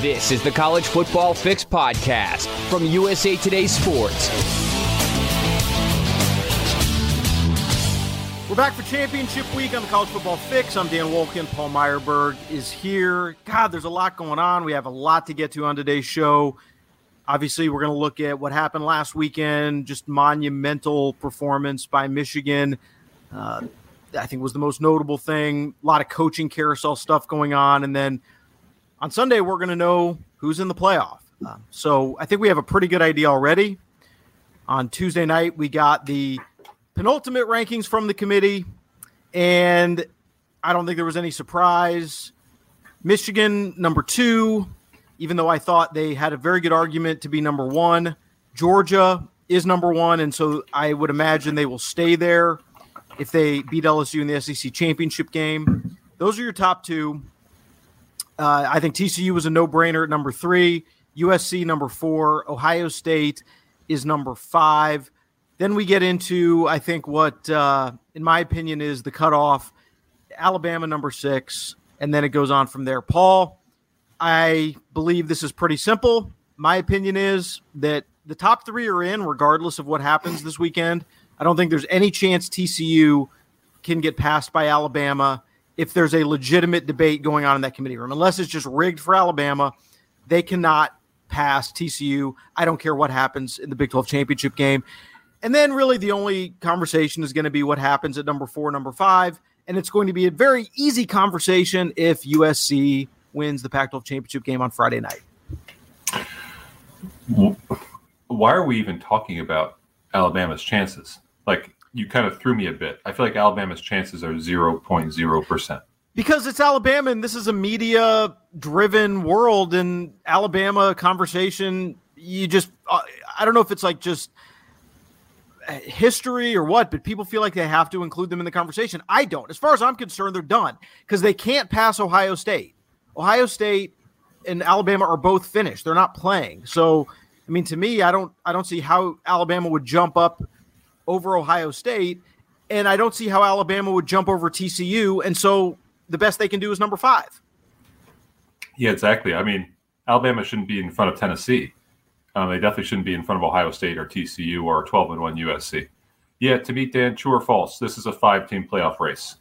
This is the College Football Fix Podcast from USA Today Sports. We're back for championship week on the College Football Fix. I'm Dan Wolken. Paul Myerberg is here. God, there's a lot going on. We have a lot to get to on today's show. Obviously, we're going to look at what happened last weekend, just monumental performance by Michigan. Uh, I think was the most notable thing. A lot of coaching carousel stuff going on. And then on Sunday, we're going to know who's in the playoff. Uh, so I think we have a pretty good idea already. On Tuesday night, we got the penultimate rankings from the committee, and I don't think there was any surprise. Michigan, number two, even though I thought they had a very good argument to be number one. Georgia is number one, and so I would imagine they will stay there if they beat LSU in the SEC championship game. Those are your top two. Uh, I think TCU was a no brainer at number three, USC number four, Ohio State is number five. Then we get into, I think, what, uh, in my opinion, is the cutoff Alabama number six, and then it goes on from there. Paul, I believe this is pretty simple. My opinion is that the top three are in, regardless of what happens this weekend. I don't think there's any chance TCU can get passed by Alabama if there's a legitimate debate going on in that committee room. Unless it's just rigged for Alabama, they cannot pass TCU. I don't care what happens in the Big 12 championship game. And then really the only conversation is going to be what happens at number four, number five. And it's going to be a very easy conversation if USC wins the Pac 12 championship game on Friday night. Why are we even talking about Alabama's chances? Like, you kind of threw me a bit. I feel like Alabama's chances are 0.0%. Because it's Alabama and this is a media driven world and Alabama conversation. You just, uh, I don't know if it's like just history or what, but people feel like they have to include them in the conversation. I don't. As far as I'm concerned, they're done because they can't pass Ohio State. Ohio State and Alabama are both finished. They're not playing. So, I mean, to me, I don't, I don't see how Alabama would jump up over Ohio State, and I don't see how Alabama would jump over TCU. And so the best they can do is number five. Yeah, exactly. I mean, Alabama shouldn't be in front of Tennessee. Um, they definitely shouldn't be in front of Ohio State or TCU or 12 and 1 USC. Yeah, to meet Dan, true or false? This is a five team playoff race.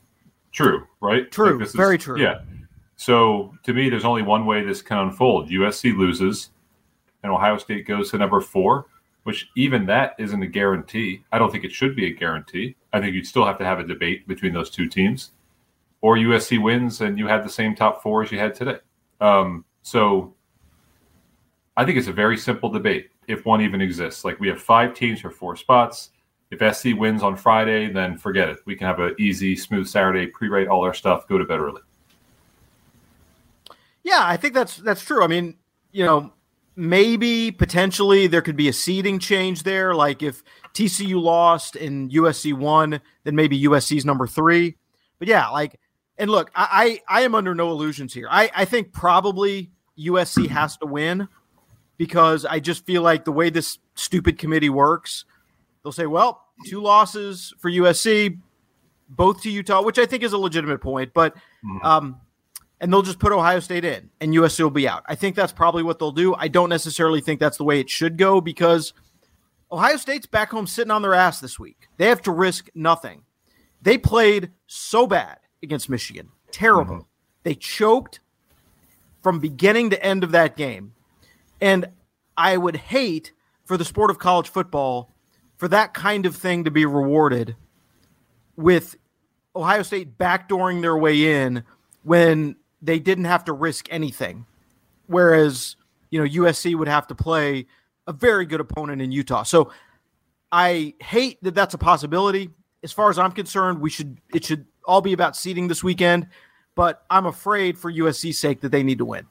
True, right? True. Like very is, true. Yeah. So to me, there's only one way this can unfold. USC loses, and Ohio State goes to number four which even that isn't a guarantee. I don't think it should be a guarantee. I think you'd still have to have a debate between those two teams. Or USC wins and you had the same top four as you had today. Um, so I think it's a very simple debate if one even exists. Like we have five teams for four spots. If SC wins on Friday, then forget it. We can have an easy, smooth Saturday, pre-rate all our stuff, go to bed early. Yeah, I think that's that's true. I mean, you know, maybe potentially there could be a seeding change there. Like if TCU lost and USC won, then maybe USC's number three. But yeah, like, and look, I I, I am under no illusions here. I I think probably USC has to win because I just feel like the way this stupid committee works, they'll say, well, two losses for USC, both to Utah, which I think is a legitimate point, but. Mm-hmm. Um, and they'll just put Ohio State in and USC will be out. I think that's probably what they'll do. I don't necessarily think that's the way it should go because Ohio State's back home sitting on their ass this week. They have to risk nothing. They played so bad against Michigan. Terrible. Mm-hmm. They choked from beginning to end of that game. And I would hate for the sport of college football for that kind of thing to be rewarded with Ohio State backdooring their way in when they didn't have to risk anything. Whereas, you know, USC would have to play a very good opponent in Utah. So I hate that that's a possibility. As far as I'm concerned, we should it should all be about seeding this weekend, but I'm afraid for USC's sake that they need to win.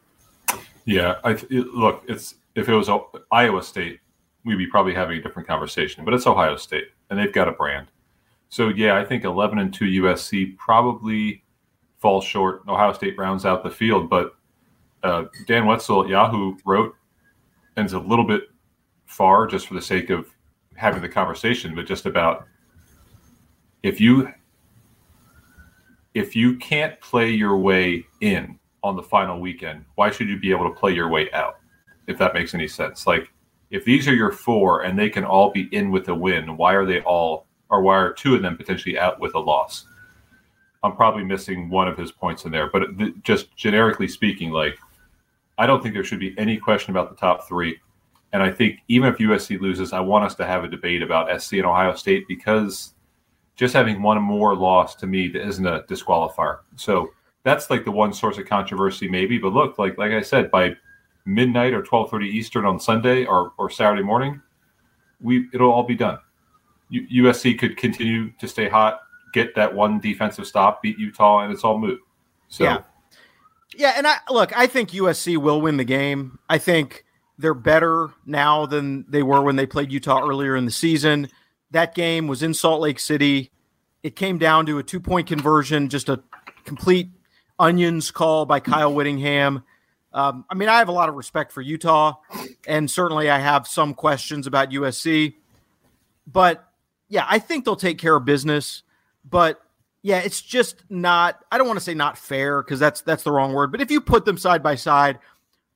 Yeah, I look, it's if it was Iowa State, we'd be probably having a different conversation, but it's Ohio State and they've got a brand. So yeah, I think 11 and 2 USC probably falls short. Ohio State rounds out the field, but uh, Dan Wetzel at Yahoo wrote, and it's a little bit far just for the sake of having the conversation, but just about if you if you can't play your way in on the final weekend, why should you be able to play your way out? If that makes any sense. Like if these are your four and they can all be in with a win, why are they all or why are two of them potentially out with a loss? I'm probably missing one of his points in there, but just generically speaking, like I don't think there should be any question about the top three. And I think even if USC loses, I want us to have a debate about SC and Ohio State because just having one more loss to me isn't a disqualifier. So that's like the one source of controversy, maybe. But look, like like I said, by midnight or twelve thirty Eastern on Sunday or, or Saturday morning, we it'll all be done. U- USC could continue to stay hot, get that one defensive stop, beat Utah, and it's all moot. So. Yeah. Yeah, and I look, I think USC will win the game. I think they're better now than they were when they played Utah earlier in the season. That game was in Salt Lake City. It came down to a two point conversion, just a complete onions call by Kyle Whittingham. Um, I mean, I have a lot of respect for Utah, and certainly I have some questions about USC. But yeah, I think they'll take care of business. But yeah, it's just not. I don't want to say not fair because that's that's the wrong word. But if you put them side by side,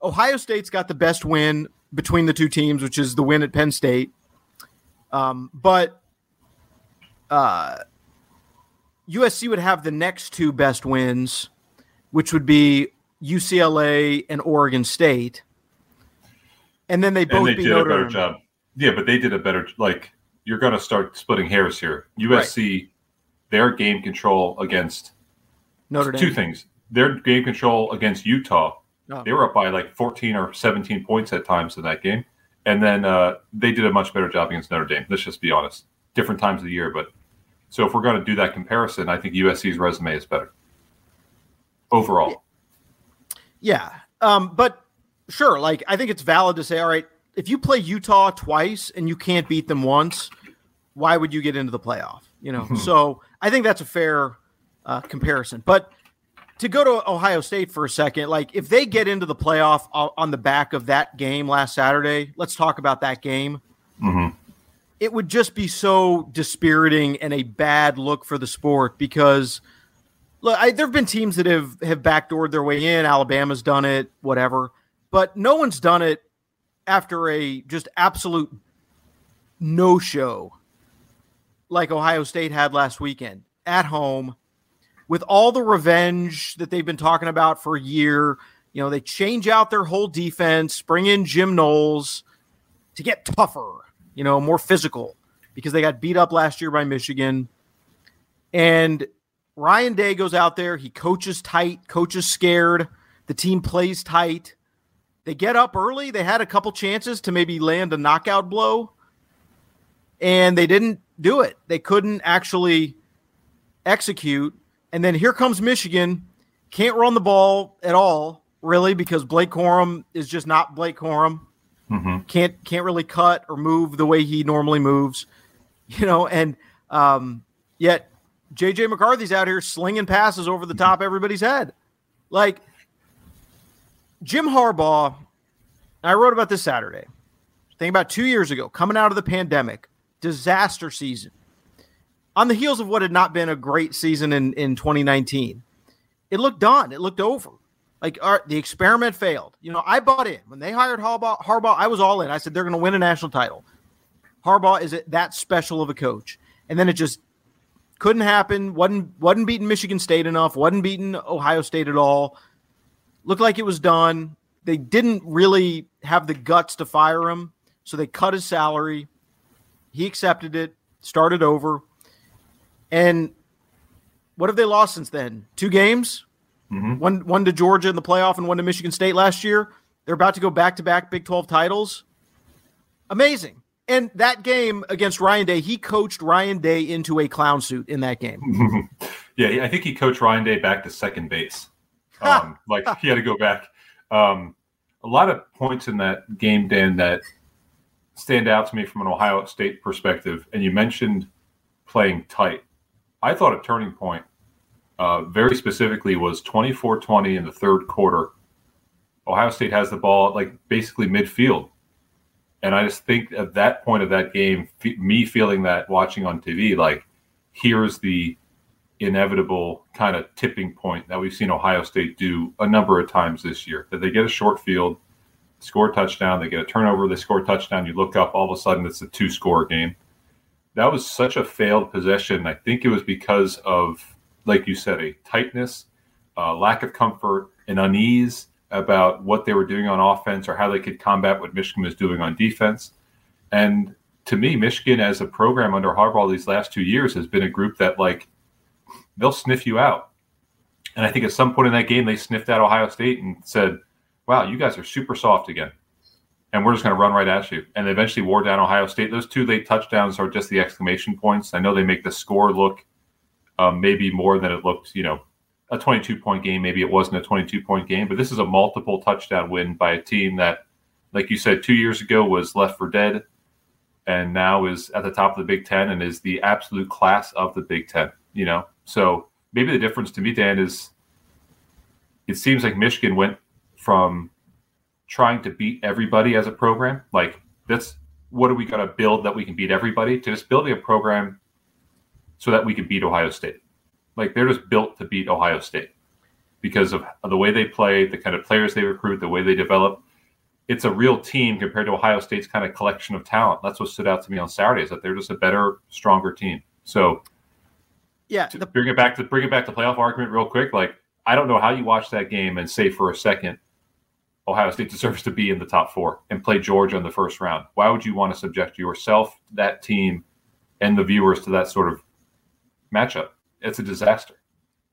Ohio State's got the best win between the two teams, which is the win at Penn State. Um, but uh, USC would have the next two best wins, which would be UCLA and Oregon State. And then they both and they did Notre a better Dame. job. Yeah, but they did a better like you're going to start splitting hairs here. USC, their game control against Notre Dame. two things. Their game control against Utah, Oh. they were up by like 14 or 17 points at times in that game, and then uh, they did a much better job against Notre Dame. Let's just be honest. Different times of the year, but so if we're going to do that comparison, I think USC's resume is better overall. Yeah. Um, but sure, like I think it's valid to say, all right, if you play Utah twice and you can't beat them once, why would you get into the playoff? You know, so I think that's a fair uh, comparison. But to go to Ohio State for a second, like if they get into the playoff on the back of that game last Saturday, let's talk about that game. Mhm. It would just be so dispiriting and a bad look for the sport because look, I, there have been teams that have have backdoored their way in. Alabama's done it, whatever, but no one's done it after a just absolute no show like Ohio State had last weekend at home with all the revenge that they've been talking about for a year. You know, they change out their whole defense, bring in Jim Knowles to get tougher, you know, more physical because they got beat up last year by Michigan. And Ryan Day goes out there, he coaches tight, coaches scared, the team plays tight. They get up early. They had a couple chances to maybe land a knockout blow, and they didn't do it. They couldn't actually execute. And then here comes Michigan, can't run the ball at all, really, because Blake Corum is just not Blake Corum. Mhm. Can't can't really cut or move the way he normally moves, you know. And um, yet JJ McCarthy's out here slinging passes over the top of everybody's head, like Jim Harbaugh. I wrote about this Saturday. Think about two years ago, coming out of the pandemic, disaster season. On the heels of what had not been a great season in, in 2019, it looked done. It looked over. Like our, the experiment failed. You know, I bought in when they hired Harbaugh. Harbaugh, I was all in. I said they're going to win a national title. Harbaugh is that special of a coach, and then it just couldn't happen. wasn't wasn't beating Michigan State enough. wasn't beating Ohio State at all. Looked like it was done. They didn't really have the guts to fire him, so they cut his salary. He accepted it, started over, and what have they lost since then? Two games. Mhm. One one to Georgia in the playoff and one to Michigan State last year. They're about to go back to back Big 12 titles. Amazing. And that game against Ryan Day, he coached Ryan Day into a clown suit in that game. yeah, I think he coached Ryan Day back to second base. Um, like he had to go back. Um, a lot of points in that game, Dan, that stand out to me from an Ohio State perspective. And you mentioned playing tight. I thought a turning point, uh, very specifically, was 24 20 in the third quarter. Ohio State has the ball like basically midfield. And I just think at that point of that game, f- me feeling that watching on TV, like here's the inevitable kind of tipping point that we've seen Ohio State do a number of times this year. That they get a short field, score a touchdown, they get a turnover, they score a touchdown, you look up, all of a sudden it's a two score game. That was such a failed possession. I think it was because of, like you said, a tightness, uh, lack of comfort, an unease about what they were doing on offense or how they could combat what Michigan was doing on defense. And to me, Michigan as a program under Harbaugh these last two years has been a group that like they'll sniff you out. And I think at some point in that game, they sniffed out Ohio State and said, wow, you guys are super soft again. And we're just going to run right at you. And they eventually wore down Ohio State. Those two late touchdowns are just the exclamation points. I know they make the score look um, maybe more than it looked, you know, a 22 point game. Maybe it wasn't a 22 point game, but this is a multiple touchdown win by a team that, like you said, two years ago was left for dead and now is at the top of the Big Ten and is the absolute class of the Big Ten, you know? So maybe the difference to me, Dan, is it seems like Michigan went from trying to beat everybody as a program, like that's what are we going to build that we can beat everybody, to just building a program so that we can beat Ohio State. Like they're just built to beat Ohio State because of the way they play, the kind of players they recruit, the way they develop. It's a real team compared to Ohio State's kind of collection of talent. That's what stood out to me on Saturday is that they're just a better, stronger team. So yeah, the, bring it back to bring it back to playoff argument real quick. Like I don't know how you watch that game and say for a second Ohio State deserves to be in the top four and play Georgia in the first round. Why would you want to subject yourself, that team, and the viewers to that sort of matchup? It's a disaster.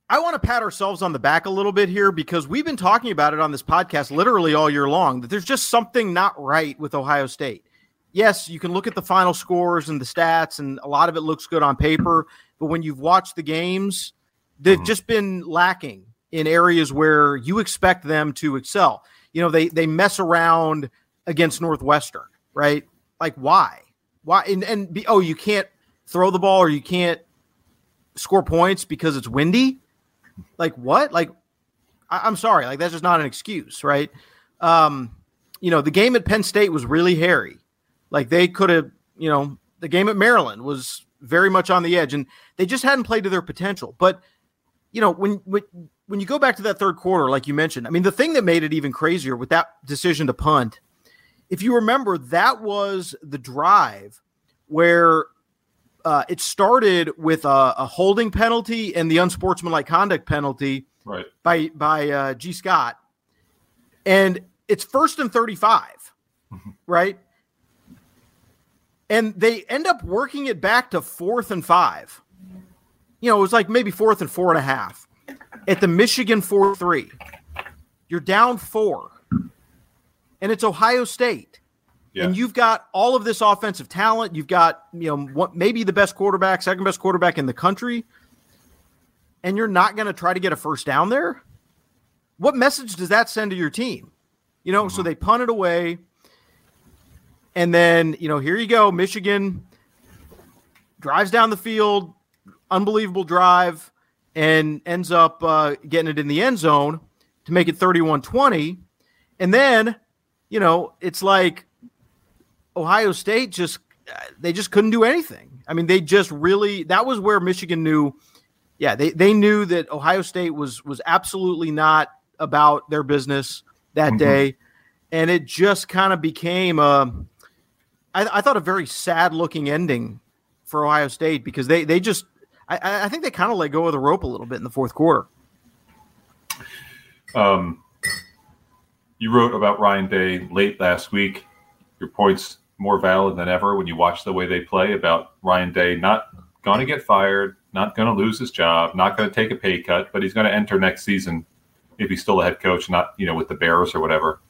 I want to pat ourselves on the back a little bit here because we've been talking about it on this podcast literally all year long that there's just something not right with Ohio State. Yes, you can look at the final scores and the stats, and a lot of it looks good on paper. But when you've watched the games, they've mm-hmm. just been lacking in areas where you expect them to excel. You know, they they mess around against Northwestern, right? Like why? Why and, and be, oh, you can't throw the ball or you can't score points because it's windy? Like what? Like I, am sorry, like that's just not an excuse, right? Um, you know, the game at Penn State was really hairy. Like they could have, you know, the game at Maryland was very much on the edge, and they just hadn't played to their potential. But you know, when when when you go back to that third quarter, like you mentioned, I mean, the thing that made it even crazier with that decision to punt, if you remember, that was the drive where uh, it started with a, a, holding penalty and the unsportsmanlike conduct penalty right. by by uh, Gee Scott, and it's first and thirty five, mm-hmm. right? and they end up working it back to fourth and five. You know, it was like maybe fourth and four and a half at the Michigan 4 3. You're down four, and it's Ohio State. Yeah. And you've got all of this offensive talent. You've got, you know, what, maybe the best quarterback, second best quarterback in the country. And you're not going to try to get a first down there? What message does that send to your team? You know, mm-hmm. so they punt it away. And then, you know, here you go. Michigan drives down the field, unbelievable drive, and ends up uh, getting it in the end zone to make it 31 20. And then, you know, it's like Ohio State just, they just couldn't do anything. I mean, they just really, that was where Michigan knew, yeah, they, they knew that Ohio State was, was absolutely not about their business that mm-hmm. day. And it just kind of became a, I, I thought a very sad looking ending for Ohio State because they they just I, I think they kind of let go of the rope a little bit in the fourth quarter. Um, you wrote about Ryan Day late last week. Your points more valid than ever when you watch the way they play about Ryan Day not going to get fired, not going to lose his job, not going to take a pay cut, but he's going to enter next season if he's still a head coach, not you know with the Bears or whatever,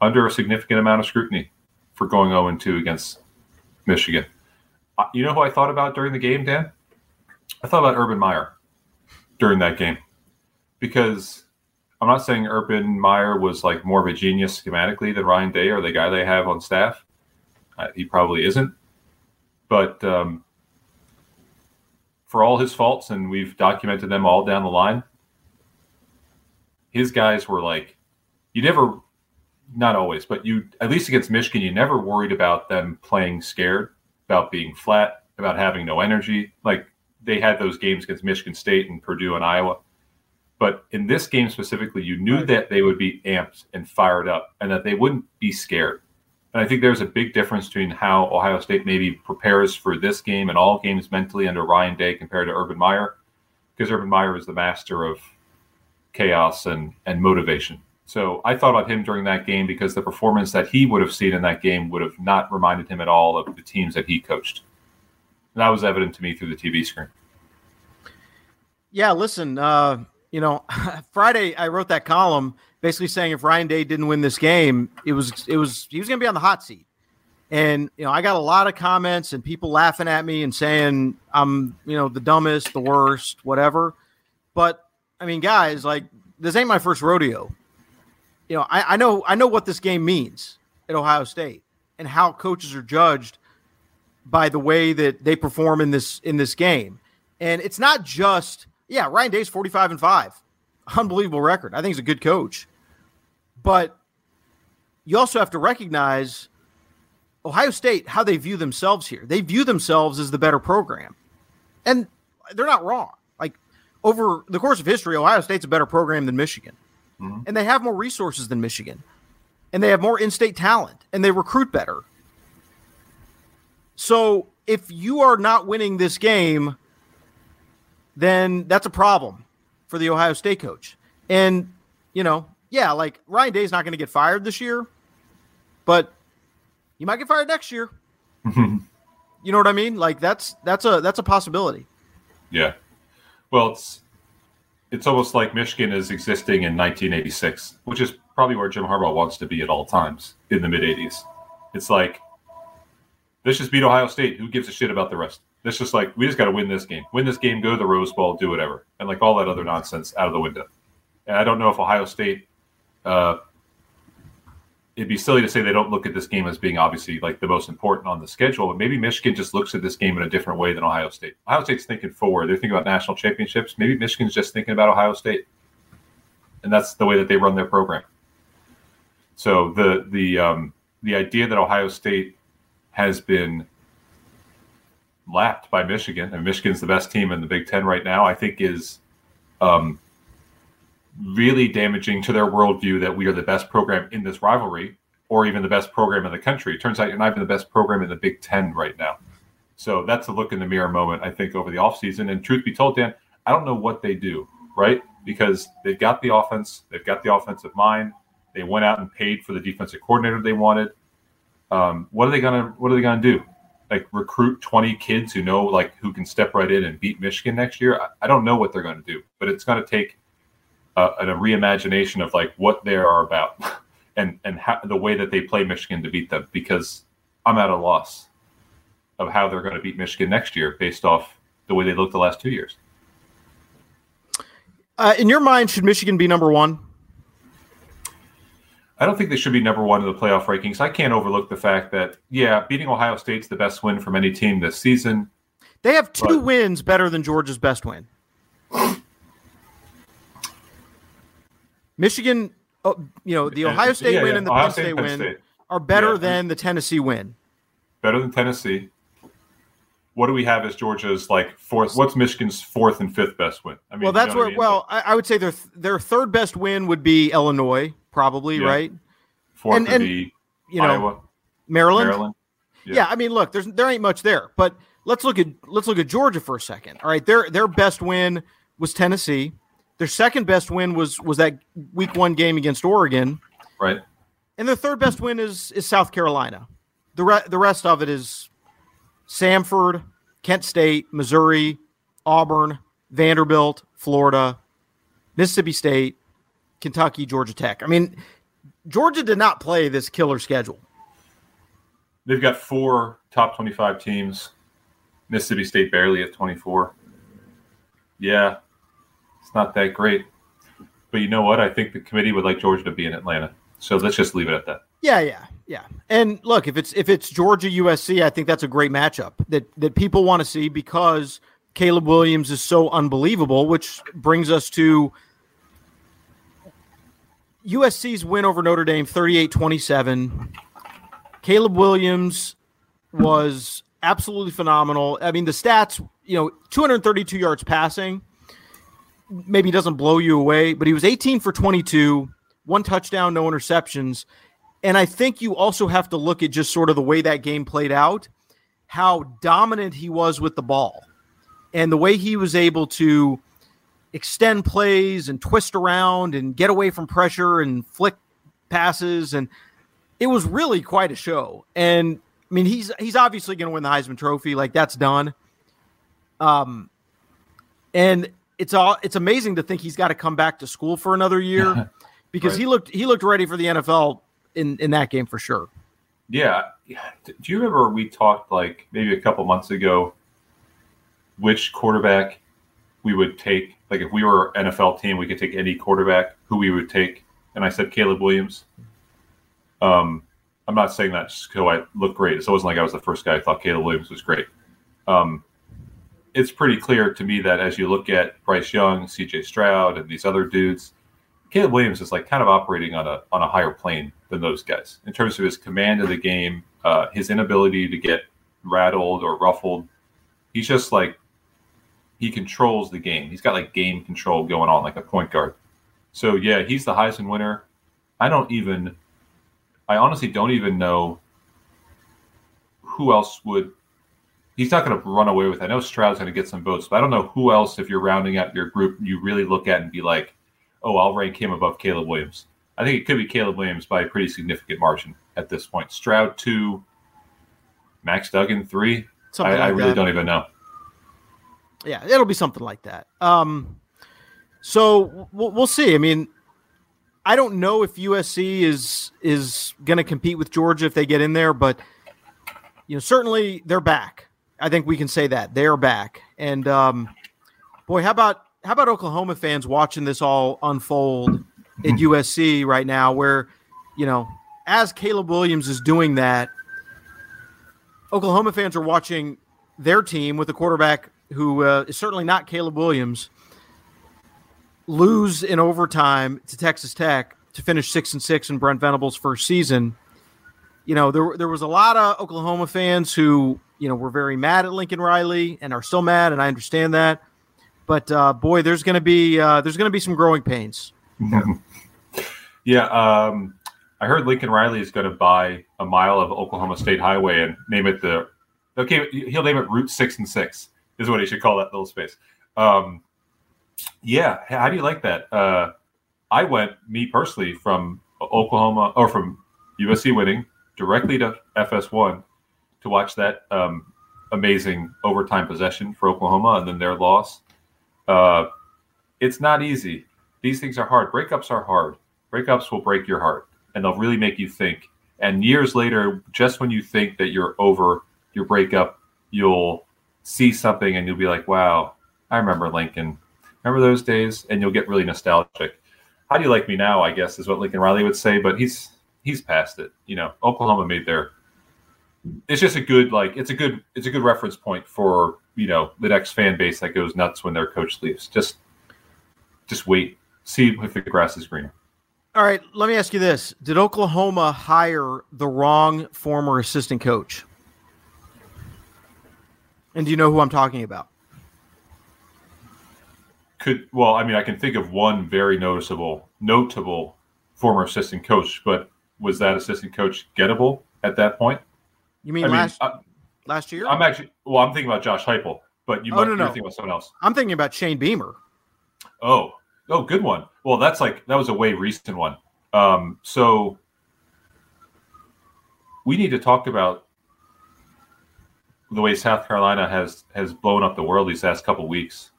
under a significant amount of scrutiny for going 0 2 against Michigan. Uh, you know who I thought about during the game, Dan? I thought about Urban Meyer during that game because I'm not saying Urban Meyer was like more of a genius schematically than Ryan Day or the guy they have on staff. Uh, he probably isn't. But um, for all his faults, and we've documented them all down the line, his guys were like, you never not always, but you at least against Michigan, you never worried about them playing scared, about being flat, about having no energy. Like they had those games against Michigan State and Purdue and Iowa. But in this game specifically, you knew that they would be amped and fired up and that they wouldn't be scared. And I think there's a big difference between how Ohio State maybe prepares for this game and all games mentally under Ryan Day compared to Urban Meyer, because Urban Meyer is the master of chaos and, and motivation. So I thought of him during that game because the performance that he would have seen in that game would have not reminded him at all of the teams that he coached. And that was evident to me through the TV screen. Yeah, listen, uh, you know, Friday I wrote that column basically saying if Ryan Day didn't win this game, it was it was he was going to be on the hot seat. And you know, I got a lot of comments and people laughing at me and saying I'm, you know, the dumbest, the worst, whatever. But I mean, guys, like this ain't my first rodeo. You know, I, I know I know what this game means at Ohio State and how coaches are judged by the way that they perform in this in this game. And it's not just yeah, Ryan Day's 45 and 5. Unbelievable record. I think he's a good coach. But you also have to recognize Ohio State, how they view themselves here. They view themselves as the better program. And they're not wrong. Like over the course of history, Ohio State's a better program than Michigan. Mm-hmm. And they have more resources than Michigan. And they have more in state talent and they recruit better. So if you are not winning this game, then that's a problem for the Ohio State coach. And, you know, yeah, like Ryan Day's not going to get fired this year, but you might get fired next year. you know what I mean? Like that's that's a that's a possibility. Yeah. Well, it's it's almost like Michigan is existing in 1986, which is probably where Jim Harbaugh wants to be at all times in the mid 80s. It's like let's just beat Ohio State. Who gives a shit about the rest? It's just like we just got to win this game. Win this game, go to the Rose Bowl, do whatever, and like all that other nonsense out of the window. And I don't know if Ohio State. Uh, it'd be silly to say they don't look at this game as being obviously like the most important on the schedule, but maybe Michigan just looks at this game in a different way than Ohio State. Ohio State's thinking forward; they're thinking about national championships. Maybe Michigan's just thinking about Ohio State, and that's the way that they run their program. So the the um, the idea that Ohio State has been lapped by Michigan, and Michigan's the best team in the Big Ten right now, I think is um, really damaging to their worldview that we are the best program in this rivalry or even the best program in the country. It turns out you're not even the best program in the Big Ten right now. So that's a look in the mirror moment, I think, over the offseason. And truth be told, Dan, I don't know what they do, right? Because they've got the offense, they've got the offensive mind. They went out and paid for the defensive coordinator they wanted. Um, what are they gonna What are they gonna do? like recruit 20 kids who know like who can step right in and beat Michigan next year. I, I don't know what they're to do, but it's to take a, a reimagination of like what they are about and and how, the way that they play Michigan to beat them because I'm at a loss of how they're going to beat Michigan next year based off the way they looked the last two years. Uh, in your mind, should Michigan be number one? I don't think they should be number one in the playoff rankings. I can't overlook the fact that, yeah, beating Ohio State's the best win from any team this season. They have two but... wins better than Georgia's best win. Michigan, oh, you know, the Ohio State yeah, win yeah. and the Ohio Penn State, State win State. are better yeah. than the Tennessee win. Better than Tennessee. What do we have as Georgia's like fourth? What's Michigan's fourth and fifth best win? I mean, well, that's you know where. I mean? Well, I, I, would say their their third best win would be Illinois probably, yeah. right? Fourth and, would and, be you know Iowa, Maryland. Maryland. Yeah. yeah, I mean, look, there's there ain't much there, but let's look at let's look at Georgia for a second. All right, their their best win was Tennessee. Their second best win was was that week one game against Oregon. Right. And their third best win is is South Carolina. The re- the rest of it is Samford, Kent State, Missouri, Auburn, Vanderbilt, Florida, Mississippi State, Kentucky, Georgia Tech. I mean, Georgia did not play this killer schedule. They've got four top 25 teams. Mississippi State barely at 24. Yeah, it's not that great. But you know what? I think the committee would like Georgia to be in Atlanta. So let's just leave it at that. Yeah, yeah, yeah. And look, if it's if it's Georgia USC, I think that's a great matchup that that people want to see because Caleb Williams is so unbelievable, which brings us to USC's win over Notre Dame 38 27. Caleb Williams was absolutely phenomenal. I mean, the stats you know, 232 yards passing. Maybe doesn't blow you away, but he was 18 for 22, one touchdown, no interceptions. And I think you also have to look at just sort of the way that game played out, how dominant he was with the ball, and the way he was able to extend plays and twist around and get away from pressure and flick passes and it was really quite a show. And I mean, he's he's obviously going to win the Heisman Trophy, like that's done. Um, and it's all it's amazing to think he's got to come back to school for another year because right. he looked he looked ready for the NFL in in that game for sure. Yeah. Do you remember we talked like maybe a couple months ago which quarterback we would take? Like if we were NFL team, we could take any quarterback who we would take. And I said Caleb Williams. Um, I'm not saying that just because I look great. It wasn't like I was the first guy I thought Caleb Williams was great. Um, it's pretty clear to me that as you look at Bryce Young, CJ Stroud, and these other dudes, Caleb Williams is like kind of operating on a on a higher plane than those guys in terms of his command of the game, uh, his inability to get rattled or ruffled. He's just like he controls the game. He's got like game control going on, like a point guard. So yeah, he's the Heisman winner. I don't even, I honestly don't even know who else would. He's not going to run away with. I know Stroud's going to get some votes, but I don't know who else. If you're rounding out your group, you really look at and be like, "Oh, I'll rank him above Caleb Williams." I think it could be Caleb Williams by a pretty significant margin at this point. Stroud two, Max Duggan three. I, like I, really that. don't even know. Yeah, it'll be something like that. Um, so we'll, we'll see. I mean, I don't know if USC is is going to compete with Georgia if they get in there, but you know, certainly they're back. I think we can say that they're back. And um, boy, how about how about Oklahoma fans watching this all unfold at USC right now, where you know, as Caleb Williams is doing that, Oklahoma fans are watching their team with a quarterback who uh, is certainly not Caleb Williams lose in overtime to Texas Tech to finish six and six in Brent Venables' first season. You know, there there was a lot of Oklahoma fans who you know were very mad at Lincoln Riley and are still mad, and I understand that. But uh, boy, there's going to be uh, there's going to be some growing pains. yeah, um, I heard Lincoln Riley is going to buy a mile of Oklahoma State Highway and name it the okay. He'll name it Route Six and Six is what he should call that little space. Um, yeah, how do you like that? Uh, I went, me personally, from Oklahoma or from USC winning directly to FS1 to watch that um, amazing overtime possession for Oklahoma and then their loss. Uh, it's not easy. These things are hard. Breakups are hard. Breakups will break your heart and they'll really make you think. And years later, just when you think that you're over your breakup, you'll see something and you'll be like, wow, I remember Lincoln. Remember those days? And you'll get really nostalgic. How do you like me now? I guess is what Lincoln Riley would say, but he's he's past it. You know, Oklahoma made their. It's just a good like it's a good it's a good reference point for you know the next fan base that goes nuts when their coach leaves. Just just wait, see if the grass is greener. All right, let me ask you this: Did Oklahoma hire the wrong former assistant coach? And do you know who I'm talking about? could well, I mean, I can think of one very noticeable, notable former assistant coach, but was that assistant coach gettable at that point? You mean I last mean, last year? I'm actually well, I'm thinking about Josh Heupel, but you oh, might, no, no. thinking about someone else. I'm thinking about Shane Beamer. Oh, oh, good one. Well, that's like that was a way recent one. Um, so we need to talk about the way South Carolina has has blown up the world these last couple weeks.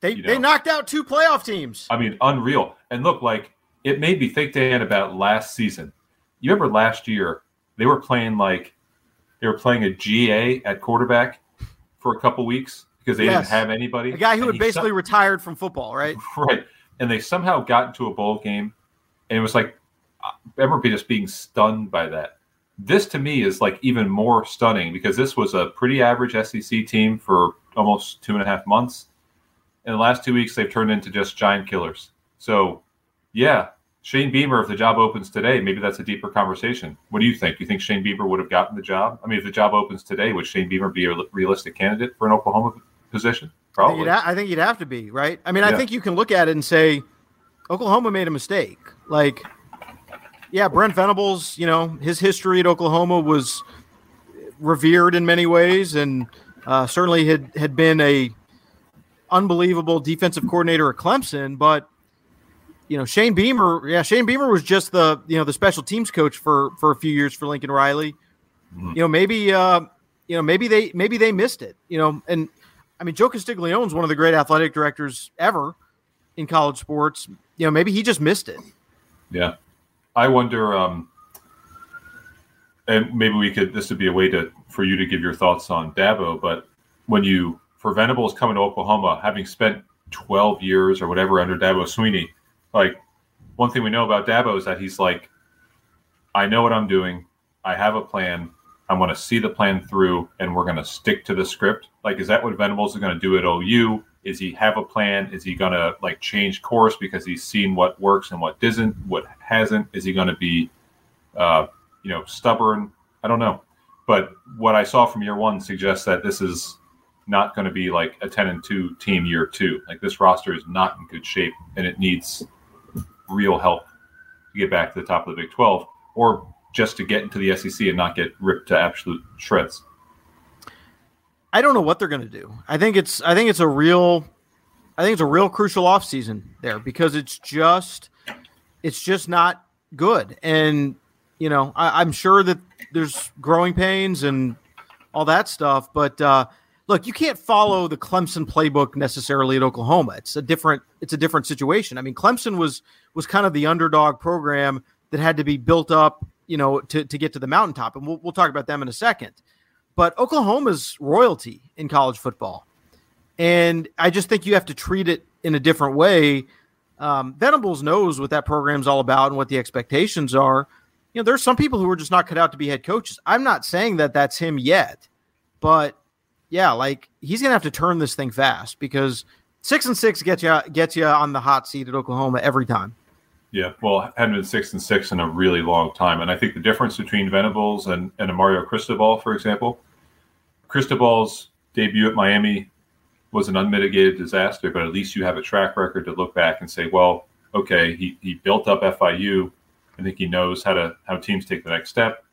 They you know? they knocked out two playoff teams. I mean, unreal. And look, like it made me think, Dan, about last season. You remember last year they were playing like they were playing a GA at quarterback for a couple weeks because they yes. didn't have anybody. A guy who had basically some- retired from football, right? Right. And they somehow got into a bowl game, and it was like I remember just being stunned by that. This to me is like even more stunning because this was a pretty average SEC team for almost two and a half months in the last two weeks, they've turned into just giant killers. So, yeah, Shane Beamer, if the job opens today, maybe that's a deeper conversation. What do you think? Do you think Shane Beamer would have gotten the job? I mean, if the job opens today, would Shane Beamer be a realistic candidate for an Oklahoma position? Probably. I think, I think you'd have to be right. I mean, yeah. I think you can look at it and say Oklahoma made a mistake. Like, yeah, Brent Venables, you know, his history at Oklahoma was revered in many ways, and uh, certainly had had been a unbelievable defensive coordinator at Clemson. But you know, Shane Beamer, yeah, Shane Beamer was just the you know the special teams coach for for a few years for Lincoln Riley. Mm-hmm. You know, maybe uh, you know maybe they maybe they missed it. You know, and I mean, Joe Castiglione is one of the great athletic directors ever in college sports. You know, maybe he just missed it. Yeah, I wonder. um and maybe we could this would be a way to for you to give your thoughts on Dabo. But when you for Venables coming to Oklahoma, having spent 12 years or whatever under Dabo Swinney, like one thing we know about Dabo is that he's like, I know what I'm doing. I have a plan. I want to see the plan through, and we're going to stick to the script. Like, is that what Venables is going to do at OU? Is he have a plan? Is he going to like change course because he's seen what works and what doesn't, what hasn't? Is he going to be, uh, you know, stubborn. I don't know. But what I saw from year one suggests that this is not going to be like a 10 and 2 team year two. Like this roster is not in good shape and it needs real help to get back to the top of the Big 12 or just to get into the SEC and not get ripped to absolute shreds. I don't know what they're going to do. I think it's I think it's a real I think it's a real crucial offseason there because it's just it's just not good. And you know, I, am sure that there's growing pains and all that stuff, but uh, look, you can't follow the Clemson playbook necessarily at Oklahoma. It's a different it's a different situation. I mean, Clemson was was kind of the underdog program that had to be built up, you know, to, to get to the mountaintop, and we'll we'll talk about them in a second. But Oklahoma's royalty in college football, and I just think you have to treat it in a different way. Um, Venables knows what that program's all about and what the expectations are you know, there's some people who are just not cut out to be head coaches. I'm not saying that that's him yet, but yeah, like he's gonna have to turn this thing fast because six and six gets you gets you on the hot seat at Oklahoma every time. Yeah, well, hadn't been six and six in a really long time, and I think the difference between Venables and and Mario Cristobal, for example, Cristobal's debut at Miami was an unmitigated disaster, but at least you have a track record to look back and say, well, okay, he he built up FIU I think he knows how to how teams take the next step.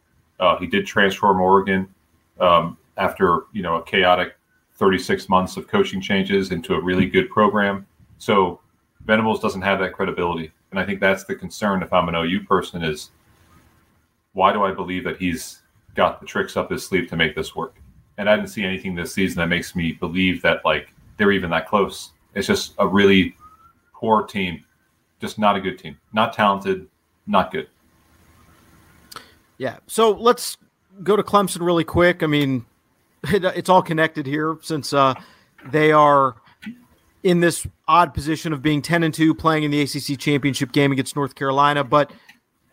Uh, he did transform Oregon um, after you know a chaotic 36 months of coaching changes into a really good program. So Venables doesn't have that credibility, and I think that's the concern. If I'm an OU person, is why do I believe that he's got the tricks up his sleeve to make this work? And I didn't see anything this season that makes me believe that like they're even that close. It's just a really poor team, just not a good team, not talented, not good. Yeah. So let's go to Clemson really quick. I mean, it, it's all connected here since uh, they are in this odd position of being 10 and 2 playing in the ACC championship game against North Carolina, but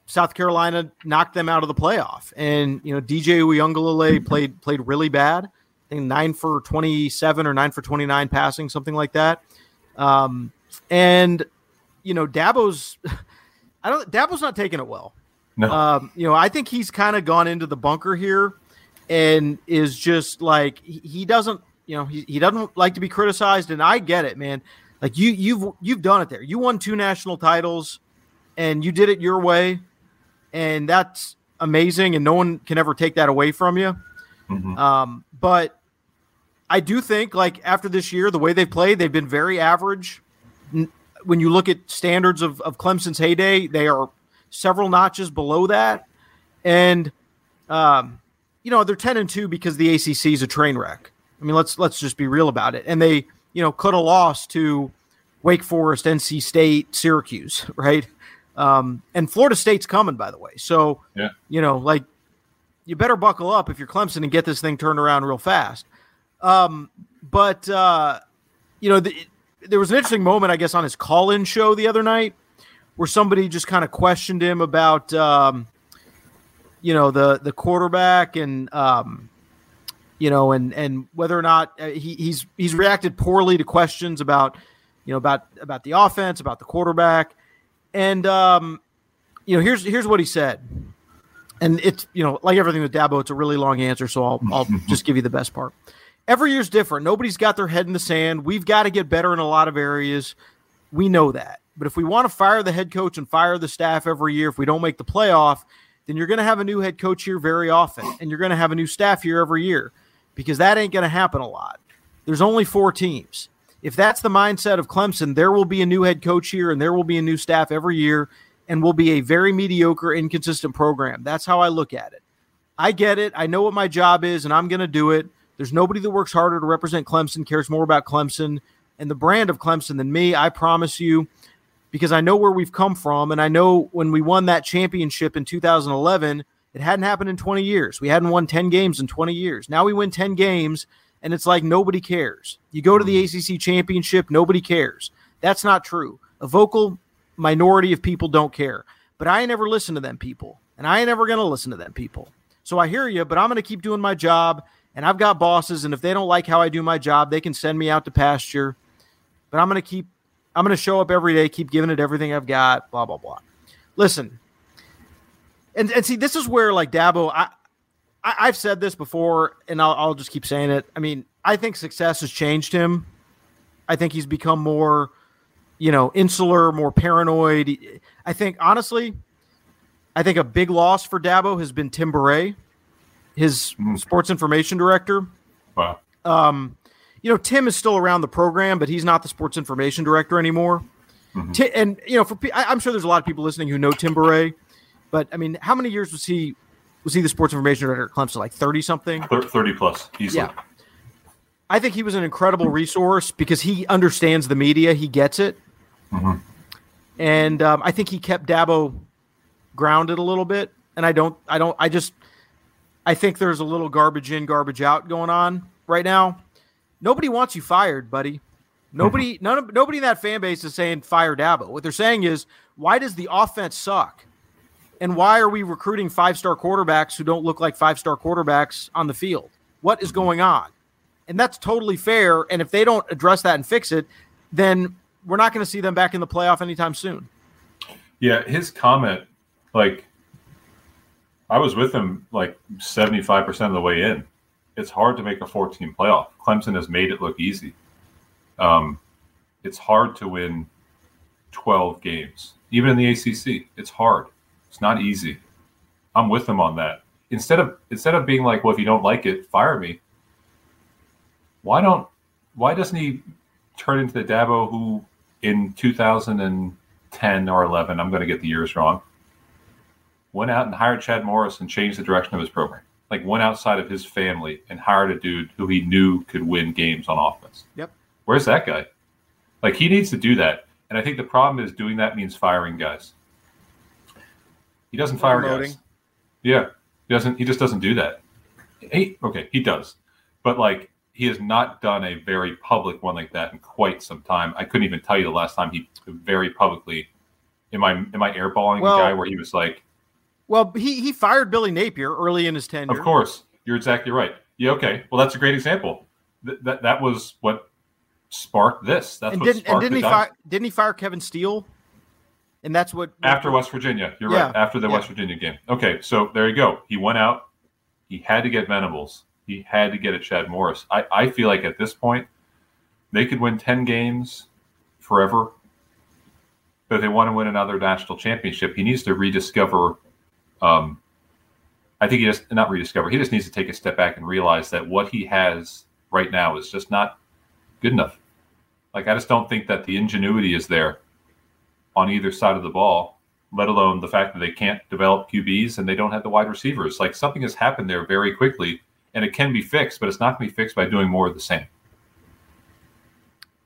South Carolina knocked them out of the playoff. And, you know, DJ Uiagalelei played played really bad. I think 9 for 27 or 9 for 29 passing, something like that. Um, and you know, Dabo's I don't. Dabo's not taking it well. No. Um, you know, I think he's kind of gone into the bunker here, and is just like he, doesn't. You know, he, he doesn't like to be criticized, and I get it, man. Like you, you've you've done it there. You won two national titles, and you did it your way, and that's amazing. And no one can ever take that away from you. Mm-hmm. Um, but I do think, like after this year, the way they played, they've been very average when you look at standards of, of Clemson's heyday, they are several notches below that. And, um, you know, they're 10 and 2 because the ACC is a train wreck. I mean, let's let's just be real about it. And they, you know, could have lost to Wake Forest, NC State, Syracuse, right? Um, and Florida State's coming, by the way. So, yeah. you know, like you better buckle up if you're Clemson and get this thing turned around real fast. Um, but uh, you know, the, there was an interesting moment, I guess, on his call-in show the other night where somebody just kind of questioned him about, um, you know, the the quarterback and, um, you know, and and whether or not uh, he, he's he's reacted poorly to questions about, you know, about about the offense, about the quarterback, and um, you know, here's here's what he said, and it's you know, like everything with Dabo, it's a really long answer, so I'll I'll just give you the best part. every year's different. Nobody's got their head in the sand. We've got to get better in a lot of areas. We know that. But if we want to fire the head coach and fire the staff every year, if we don't make the playoff, then you're going to have a new head coach here very often, and you're going to have a new staff here every year because that ain't going to happen a lot. There's only four teams. If that's the mindset of Clemson, there will be a new head coach here and there will be a new staff every year and will be a very mediocre, inconsistent program. That's how I look at it. I get it. I know what my job is and I'm going to do it. There's nobody that works harder to represent Clemson, cares more about Clemson and the brand of Clemson than me. I promise you, because I know where we've come from. And I know when we won that championship in 2011, it hadn't happened in 20 years. We hadn't won 10 games in 20 years. Now we win 10 games, and it's like nobody cares. You go to the mm-hmm. ACC championship, nobody cares. That's not true. A vocal minority of people don't care. But I ain't never listen to them people, and I ain't ever going to listen to them people. So I hear you, but I'm going to keep doing my job. And I've got bosses, and if they don't like how I do my job, they can send me out to pasture. But I'm going to keep, I'm going to show up every day, keep giving it everything I've got, blah, blah, blah. Listen, and, and see, this is where, like, Dabo, I, I, have said this before, and I'll, I'll just keep saying it. I mean, I think success has changed him. I think he's become more, you know, insular, more paranoid. I think, honestly, I think a big loss for Dabo has been Tim Bourret his mm. sports information director. Wow. Um, you know, Tim is still around the program, but he's not the sports information director anymore. Mm-hmm. T- and you know, for I, am sure there's a lot of people listening who know Tim Bourret, but I mean, how many years was he was he the sports information director at Clemson? Like thirty something, thirty plus, easily. Yeah. I think he was an incredible resource because he understands the media, he gets it, mm-hmm. and um, I think he kept Dabo grounded a little bit. And I don't, I don't, I just I think there's a little garbage in, garbage out going on right now. Nobody wants you fired, buddy. Nobody, mm-hmm. none of, nobody in that fan base is saying fire Dabo. What they're saying is, why does the offense suck? And why are we recruiting five star quarterbacks who don't look like five star quarterbacks on the field? What is going on? And that's totally fair. And if they don't address that and fix it, then we're not going to see them back in the playoff anytime soon. Yeah, his comment, like I was with him like 75% of the way in. It's hard to make a 14 playoff. Clemson has made it look easy. Um, it's hard to win 12 games, even in the ACC. It's hard. It's not easy. I'm with them on that. Instead of instead of being like, well, if you don't like it, fire me. Why don't? Why doesn't he turn into the Dabo who in 2010 or 11? I'm going to get the years wrong went out and hired Chad Morris and changed the direction of his program. Like went outside of his family and hired a dude who he knew could win games on offense. Yep. Where's that guy? Like he needs to do that. And I think the problem is doing that means firing guys. He doesn't fire guys. Yeah. He doesn't he just doesn't do that. He, okay, he does. But like he has not done a very public one like that in quite some time. I couldn't even tell you the last time he very publicly am I am I airballing well, a guy where he was like well, he he fired Billy Napier early in his tenure. Of course, you're exactly right. Yeah, okay. Well, that's a great example. Th- that that was what sparked this. That's and what didn't, and didn't he fire didn't he fire Kevin Steele? And that's what after West Virginia. You're yeah, right. After the yeah. West Virginia game. Okay, so there you go. He went out. He had to get Venables. He had to get a Chad Morris. I, I feel like at this point, they could win ten games forever. But if they want to win another national championship, he needs to rediscover um, I think he just not rediscover. He just needs to take a step back and realize that what he has right now is just not good enough. Like I just don't think that the ingenuity is there on either side of the ball, let alone the fact that they can't develop QBs and they don't have the wide receivers. Like something has happened there very quickly and it can be fixed, but it's not going to be fixed by doing more of the same.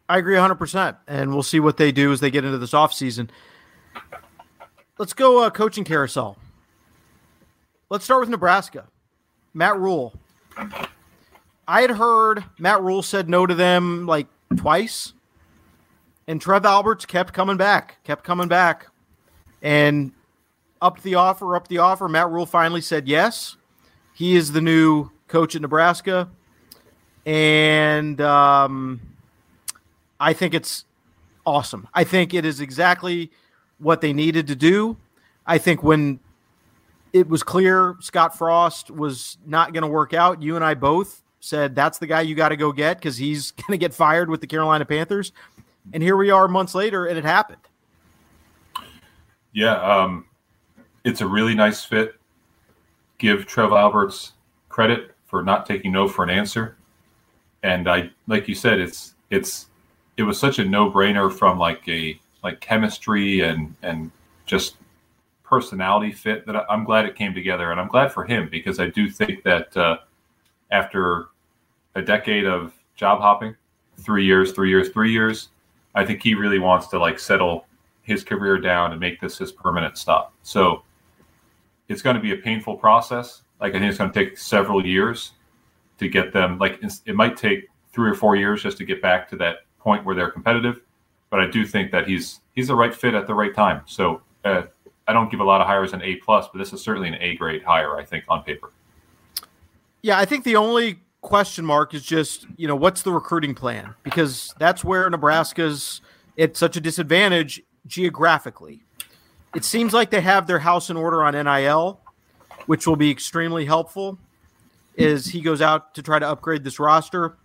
I agree 100%. And we'll see what they do as they get into this offseason. Let's go uh, coaching carousel. Let's start with Nebraska. Matt Rhule. I had heard Matt Rhule said no to them like twice, and Trev Alberts kept coming back, kept coming back, and upped the offer, upped the offer. Matt Rhule finally said yes. He is the new coach at Nebraska, and um, I think it's awesome. I think it is exactly what they needed to do. I think when it was clear Scott Frost was not going to work out. You and I both said that's the guy you got to go get because he's going to get fired with the Carolina Panthers. And here we are months later, and it happened. Yeah, um, it's a really nice fit. Give Trev Alberts credit for not taking no for an answer. And I, like you said, it's it's it was such a no brainer from like a like chemistry and and just personality fit that I'm glad it came together, and I'm glad for him because I do think that uh, after a decade of job hopping, three years, three years, three years, I think he really wants to like settle his career down and make this his permanent stop. So it's going to be a painful process. Like I think it's going to take several years to get them. Like it might take three or four years just to get back to that point where they're competitive. But I do think that he's he's the right fit at the right time. So uh, I don't give a lot of hires an A plus, but this is certainly an A grade hire. I think on paper. Yeah, I think the only question mark is just you know what's the recruiting plan because that's where Nebraska's at such a disadvantage geographically. It seems like they have their house in order on NIL, which will be extremely helpful as he goes out to try to upgrade this roster.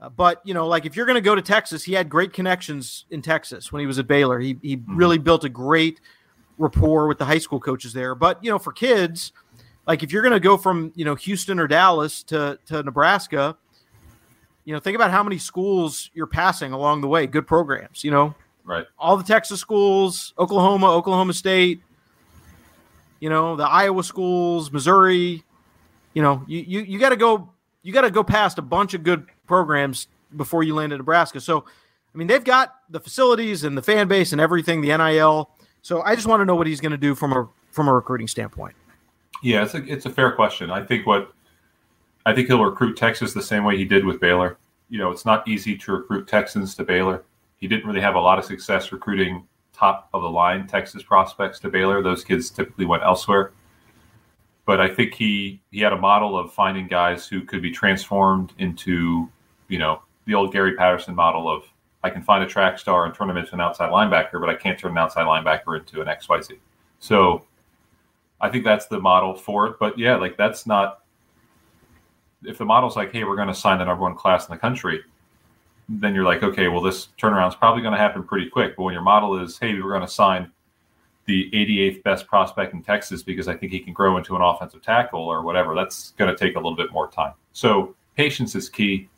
Uh, but you know, like if you're going to go to Texas, he had great connections in Texas when he was at Baylor. He he mm-hmm. really built a great rapport with the high school coaches there. But you know, for kids, like if you're going to go from you know Houston or Dallas to to Nebraska, you know, think about how many schools you're passing along the way. Good programs, you know, right? All the Texas schools, Oklahoma, Oklahoma State, you know, the Iowa schools, Missouri. You know, you you, you got to go you got to go past a bunch of good programs before you land in Nebraska. So, I mean, they've got the facilities and the fan base and everything, the NIL. So I just want to know what he's going to do from a from a recruiting standpoint. Yeah, it's a it's a fair question. I think what I think he'll recruit Texas the same way he did with Baylor. You know, it's not easy to recruit Texans to Baylor. He didn't really have a lot of success recruiting top of the line Texas prospects to Baylor. Those kids typically went elsewhere. But I think he he had a model of finding guys who could be transformed into, you know, the old Gary Patterson model of I can find a track star and turn him into an outside linebacker, but I can't turn an outside linebacker into an XYZ. So I think that's the model for it. But yeah, like that's not if the model's like, hey, we're going to sign the number one class in the country, then you're like, okay, well, this turnaround is probably going to happen pretty quick. But when your model is, hey, we're going to sign the 88th best prospect in Texas because I think he can grow into an offensive tackle or whatever, that's going to take a little bit more time. So patience is key.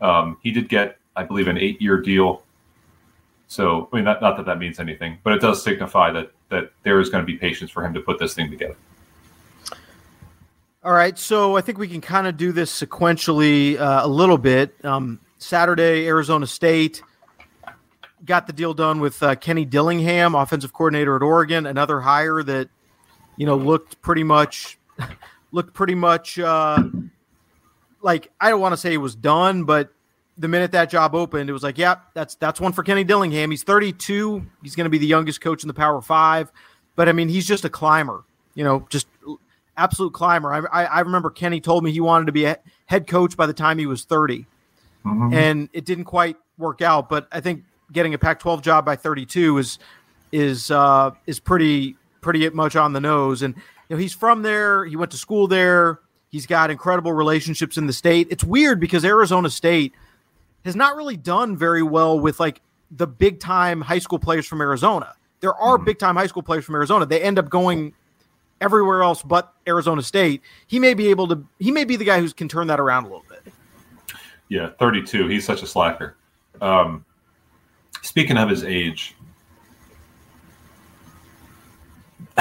Um, he did get I believe, an eight-year deal. So, I mean, not, not that that means anything, but it does signify that that there is going to be patience for him to put this thing together. All right, so I think we can kind of do this sequentially uh, a little bit. Um, Saturday, Arizona State got the deal done with uh, Kenny Dillingham, offensive coordinator at Oregon, another hire that you know looked pretty much looked pretty much uh, like I don't want to say it was done, but the minute that job opened, it was like, yeah, that's that's one for Kenny Dillingham. He's 32. He's going to be the youngest coach in the Power Five, but I mean, he's just a climber. You know, just absolute climber. I, I, I remember Kenny told me he wanted to be a head coach by the time he was 30, mm-hmm. and it didn't quite work out. But I think getting a Pac-12 job by 32 is is uh, is pretty pretty much on the nose. And you know, he's from there. He went to school there. He's got incredible relationships in the state. It's weird because Arizona State – has not really done very well with like the big time high school players from Arizona. There are mm-hmm. big time high school players from Arizona. They end up going everywhere else but Arizona State. He may be able to. He may be the guy who can turn that around a little bit. Yeah, 32. He's such a slacker. Um, speaking of his age,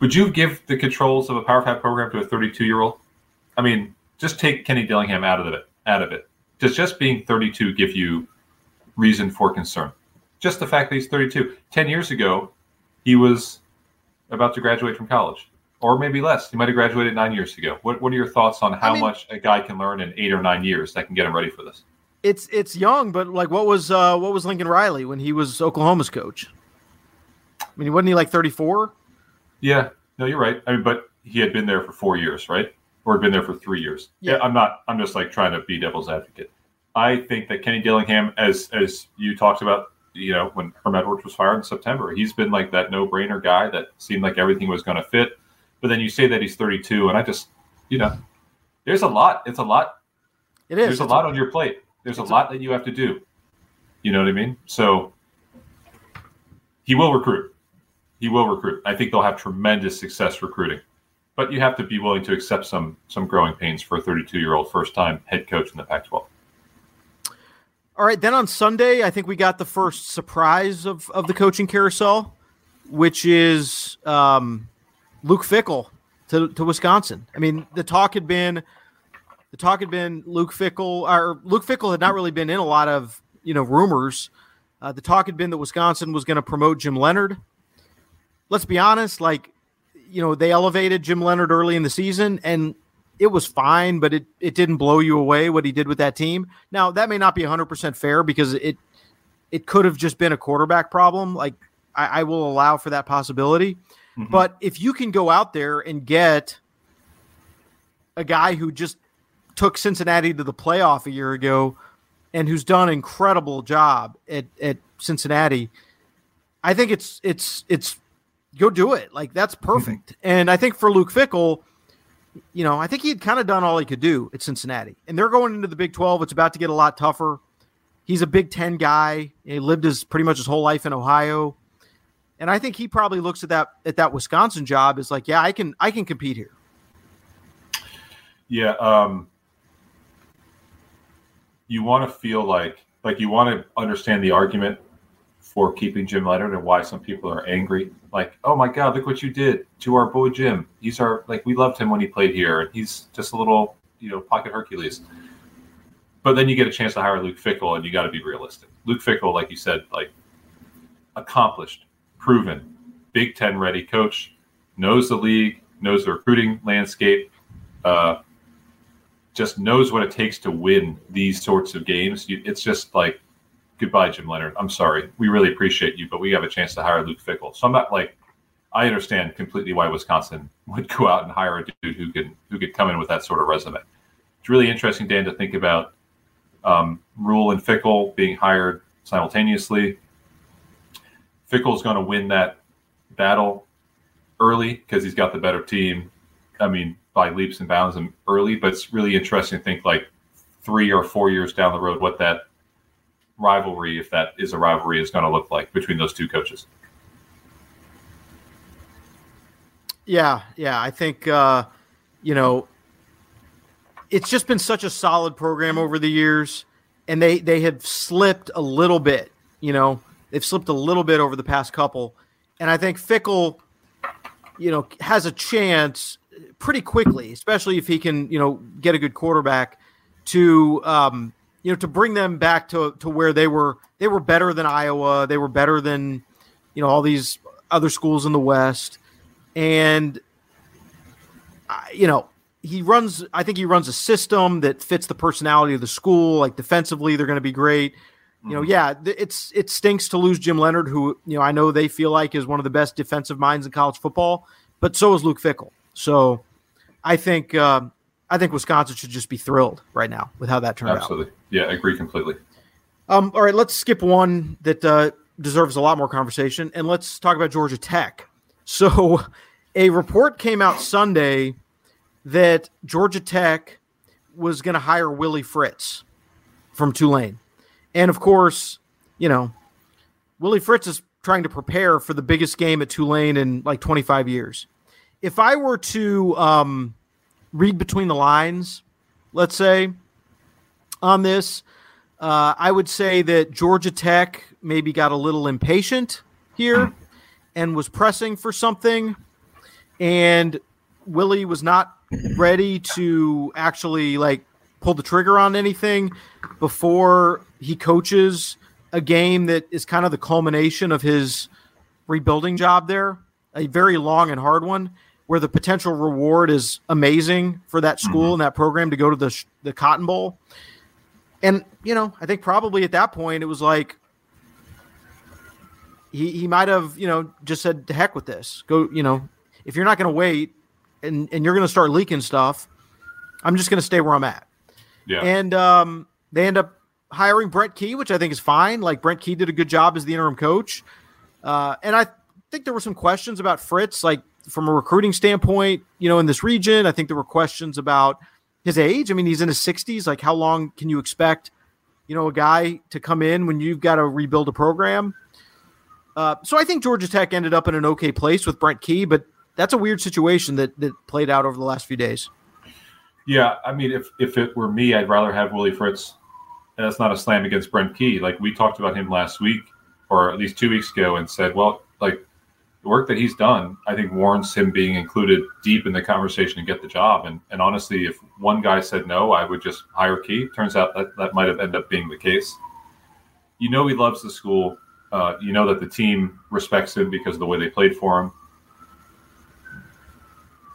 would you give the controls of a Power Five program to a 32 year old? I mean, just take Kenny Dillingham out of it. Out of it does just being 32 give you reason for concern? Just the fact that he's 32. 10 years ago, he was about to graduate from college, or maybe less. He might have graduated nine years ago. What, what are your thoughts on how I mean, much a guy can learn in eight or nine years that can get him ready for this? It's it's young, but like what was uh, what was Lincoln Riley when he was Oklahoma's coach? I mean, wasn't he like 34? Yeah, no, you're right. I mean, but he had been there for four years, right? Or had been there for three years. Yeah. I'm not. I'm just like trying to be devil's advocate. I think that Kenny Dillingham, as as you talked about, you know, when Herm Edwards was fired in September, he's been like that no brainer guy that seemed like everything was going to fit. But then you say that he's 32, and I just, you know, there's a lot. It's a lot It is. There's a lot on your plate. There's a lot that you have to do. You know what I mean? So he will recruit. He will recruit. I think they'll have tremendous success recruiting. But you have to be willing to accept some some growing pains for a 32 year old first time head coach in the Pac-12. All right, then on Sunday, I think we got the first surprise of, of the coaching carousel, which is um, Luke Fickell to, to Wisconsin. I mean, the talk had been the talk had been Luke Fickell or Luke Fickell had not really been in a lot of you know rumors. Uh, the talk had been that Wisconsin was going to promote Jim Leonhard. Let's be honest, like you know, they elevated Jim Leonhard early in the season, and it was fine, but it, it didn't blow you away what he did with that team. Now that may not be 100% fair because it it could have just been a quarterback problem. Like I, I will allow for that possibility, mm-hmm. but if you can go out there and get a guy who just took Cincinnati to the playoff a year ago and who's done an incredible job at, at Cincinnati, I think it's it's it's go do it. Like that's perfect. Mm-hmm. And I think for Luke Fickell, you know, I think he had kind of done all he could do at Cincinnati. And they're going into the Big 12. It's about to get a lot tougher. He's a Big 10 guy. He lived his pretty much his whole life in Ohio. And I think he probably looks at that at that Wisconsin job as like, yeah, I can I can compete here. Yeah, um you want to feel like like you want to understand the argument for keeping Jim Leonhard and why some people are angry. Like, oh my God, look what you did to our boy Jim. He's our like we loved him when he played here, and he's just a little you know pocket Hercules. But then you get a chance to hire Luke Fickell, and you got to be realistic. Luke Fickell, like you said, like accomplished, proven, Big Ten ready coach, knows the league, knows the recruiting landscape, uh, just knows what it takes to win these sorts of games. It's just like goodbye, Jim Leonhard. I'm sorry. We really appreciate you, but we have a chance to hire Luke Fickell. So I'm not like I understand completely why Wisconsin would go out and hire a dude who could who could come in with that sort of resume. It's really interesting, Dan, to think about um, Rhule and Fickell being hired simultaneously. Fickell's going to win that battle early because he's got the better team. I mean, by leaps and bounds and early, but it's really interesting to think like three or four years down the road what that rivalry, if that is a rivalry, is going to look like between those two coaches. Yeah, yeah, I think uh, you know it's just been such a solid program over the years, and they they have slipped a little bit. You know, they've slipped a little bit over the past couple, and I think Fickell, you know, has a chance pretty quickly, especially if he can, you know, get a good quarterback to um, you know, to bring them back to to where they were they were better than Iowa, they were better than you know all these other schools in the West, and you know he runs. I think he runs a system that fits the personality of the school. Like defensively, they're going to be great. You know, mm-hmm. yeah, it's it stinks to lose Jim Leonhard, who you know I know they feel like is one of the best defensive minds in college football, but so is Luke Fickell. So I think uh, I think Wisconsin should just be thrilled right now with how that turned Absolutely. out. Absolutely. Yeah, I agree completely. Um, all right, let's skip one that uh, deserves a lot more conversation, and let's talk about Georgia Tech. So, a report came out Sunday that Georgia Tech was going to hire Willie Fritz from Tulane. And of course, you know, Willie Fritz is trying to prepare for the biggest game at Tulane in like 25 years. If I were to um, read between the lines, let's say, on this. Uh, I would say that Georgia Tech maybe got a little impatient here and was pressing for something, and Willie was not ready to actually like pull the trigger on anything before he coaches a game that is kind of the culmination of his rebuilding job there, a very long and hard one where the potential reward is amazing for that school mm-hmm. and that program to go to the the Cotton Bowl. And you know, I think probably at that point it was like he he might have you know just said to heck with this. Go you know if you're not going to wait and and you're going to start leaking stuff, I'm just going to stay where I'm at. Yeah. And um, they end up hiring Brent Key, which I think is fine. Like Brent Key did a good job as the interim coach. Uh, and I think there were some questions about Fritz, like from a recruiting standpoint, you know, in this region. I think there were questions about his age. I mean, he's in his 60s. Like, how long can you expect, you know, a guy to come in when you've got to rebuild a program? Uh, so I think Georgia Tech ended up in an okay place with Brent Key, but that's a weird situation that that played out over the last few days. Yeah, I mean, if if it were me, I'd rather have Willie Fritz. And that's not a slam against Brent Key. Like we talked about him last week, or at least two weeks ago, and said, well, like the work that he's done, I think warrants him being included deep in the conversation and get the job. And and honestly, if one guy said no, I would just hire Key. Turns out that that might have ended up being the case. You know, he loves the school. Uh, you know that the team respects him because of the way they played for him.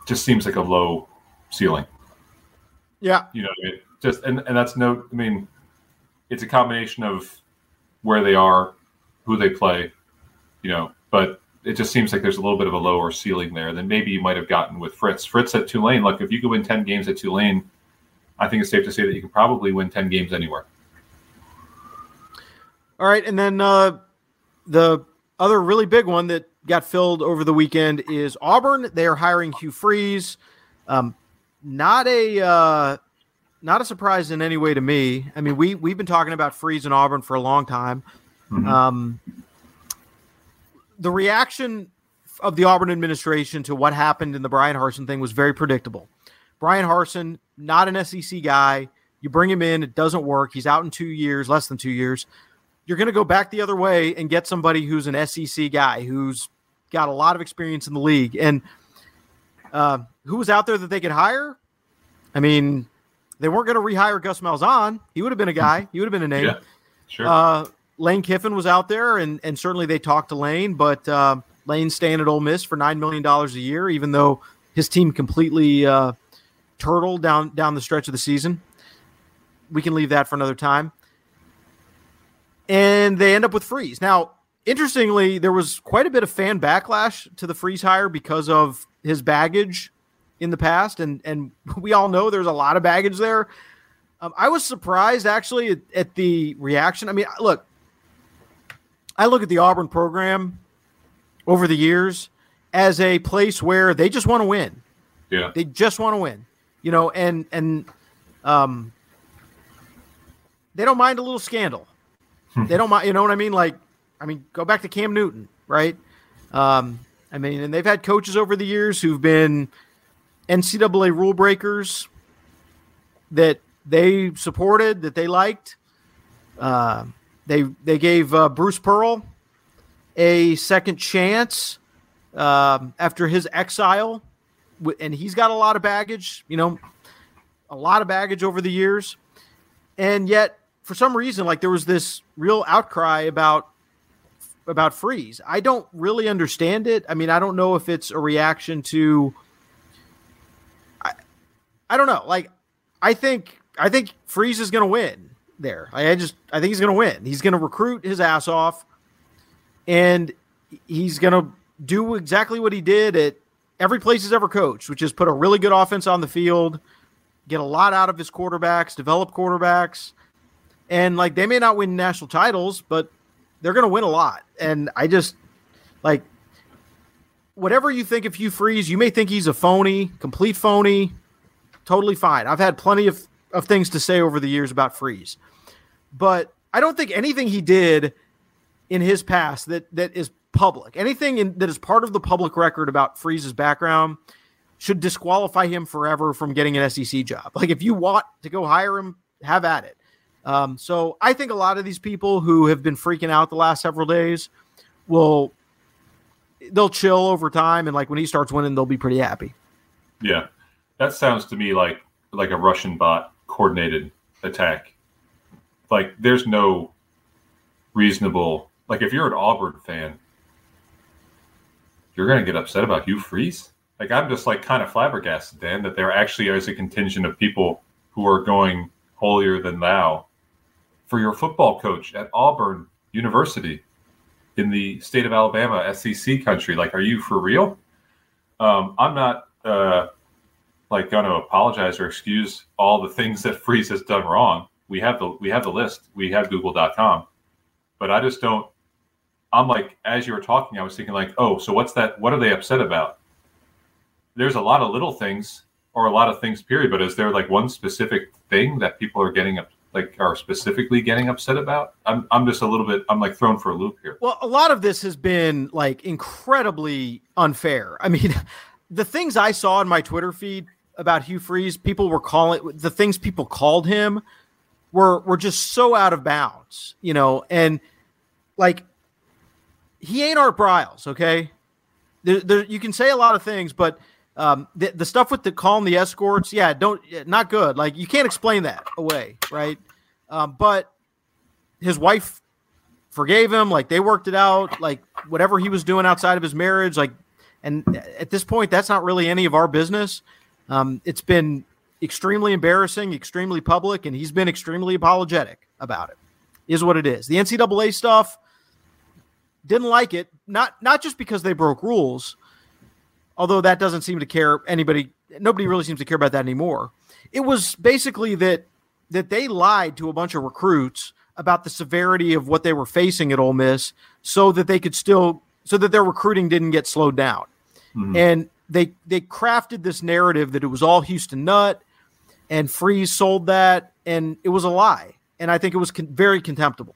Just seems like a low ceiling. Yeah, you know, it just and and that's no. I mean, it's a combination of where they are, who they play, you know, but it just seems like there's a little bit of a lower ceiling there than maybe you might have gotten with Fritz. Fritz at Tulane, look, if you could win 10 games at Tulane, I think it's safe to say that you can probably win 10 games anywhere. All right. And then uh, the other really big one that got filled over the weekend is Auburn. They are hiring Hugh Freeze. Um, not a uh, not a surprise in any way to me. I mean, we we've been talking about Freeze and Auburn for a long time. Mm-hmm. Um, the reaction of the Auburn administration to what happened in the Bryan Harsin thing was very predictable. Bryan Harsin, not an SEC guy. You bring him in, it doesn't work. He's out in two years, less than two years. You're going to go back the other way and get somebody who's an SEC guy who's got a lot of experience in the league. And uh, who was out there that they could hire? I mean, they weren't going to rehire Gus Malzahn. He would have been a guy. He would have been a name. Yeah, sure. Uh, Lane Kiffin was out there, and and certainly they talked to Lane, but uh, Lane's staying at Ole Miss for nine million dollars a year, even though his team completely uh, turtled down down the stretch of the season. We can leave that for another time. And they end up with Freeze. Now, interestingly, there was quite a bit of fan backlash to the Freeze hire because of his baggage in the past, and and we all know there's a lot of baggage there. Um, I was surprised actually at, at, the reaction. I mean, look, I look at the Auburn program over the years as a place where they just want to win. Yeah. They just want to win. You know, and and um they don't mind a little scandal. Hmm. they don't mind, you know what I mean? Like I mean, go back to Cam Newton, right? Um I mean, and they've had coaches over the years who've been NCAA rule breakers that they supported, that they liked. Uh, they they gave uh, Bruce Pearl a second chance um, after his exile, and he's got a lot of baggage. You know, a lot of baggage over the years, and yet for some reason, like there was this real outcry about about Freeze. I don't really understand it. I mean, I don't know if it's a reaction to. I, I don't know. Like, I think I think Freeze is going to win there. I just I think he's going to win. He's going to recruit his ass off, and he's going to do exactly what he did at every place he's ever coached, which is put a really good offense on the field, get a lot out of his quarterbacks, develop quarterbacks, and like they may not win national titles, but they're going to win a lot. And I just like whatever you think of Hugh Freeze, you may think he's a phony, complete phony. Totally fine. I've had plenty of of things to say over the years about Freeze. But I don't think anything he did in his past that that is public, anything in, that is part of the public record about Freeze's background should disqualify him forever from getting an SEC job. Like if you want to go hire him, have at it. Um, so I think a lot of these people who have been freaking out the last several days will they'll chill over time and like when he starts winning, they'll be pretty happy. Yeah. That sounds to me like like a Russian bot coordinated attack. Like there's no reasonable like if you're an Auburn fan, you're gonna get upset about Hugh Freeze. Like I'm just like kind of flabbergasted, Dan, that there actually is a contingent of people who are going holier than thou for your football coach at Auburn University in the state of Alabama, SEC country. Like, are you for real? Um, I'm not. Uh, like going to apologize or excuse all the things that Freeze has done wrong. We have the we have the list. We have Google.com, but I just don't. I'm like, as you were talking, I was thinking like, oh, so what's that? What are they upset about? There's a lot of little things or a lot of things, period. But is there like one specific thing that people are getting up, like are specifically getting upset about? I'm I'm just a little bit I'm like thrown for a loop here. Well, a lot of this has been like incredibly unfair. I mean, the things I saw in my Twitter feed about Hugh Freeze, people were calling the things people called him were were just so out of bounds, you know, and like he ain't Art Briles, okay? There, there, you can say a lot of things, but um, the, the stuff with the calling the escorts, yeah, don't not good. Like you can't explain that away, right? Um, but his wife forgave him. Like they worked it out. Like whatever he was doing outside of his marriage, like, and at this point, that's not really any of our business. Um, it's been extremely embarrassing, extremely public, and he's been extremely apologetic about it. Is what it is. The NCAA stuff didn't like it. Not not just because they broke rules, although that doesn't seem to care anybody. Nobody really seems to care about that anymore. It was basically that that they lied to a bunch of recruits about the severity of what they were facing at Ole Miss, so that they could still so that their recruiting didn't get slowed down. Mm-hmm. And they they crafted this narrative that it was all Houston Nutt, and Freeze sold that, and it was a lie. And I think it was con- very contemptible.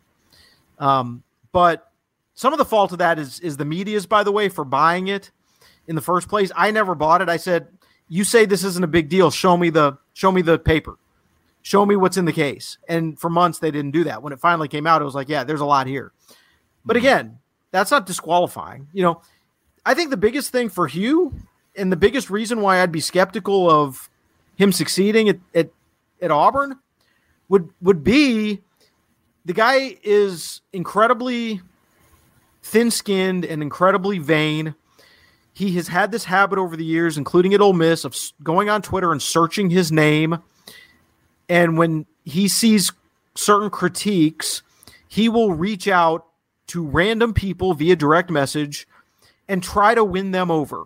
Um, but some of the fault of that is is the media's, by the way, for buying it in the first place. I never bought it. I said, "You say this isn't a big deal. Show me the show me the paper. Show me what's in the case." And for months they didn't do that. When it finally came out, it was like, "Yeah, there's a lot here." But mm-hmm. again, that's not disqualifying. You know, I think the biggest thing for Hugh and the biggest reason why I'd be skeptical of him succeeding at, at, at Auburn would would be the guy is incredibly thin skinned and incredibly vain. He has had this habit over the years, including at Ole Miss, of going on Twitter and searching his name. And when he sees certain critiques, he will reach out to random people via direct message and try to win them over,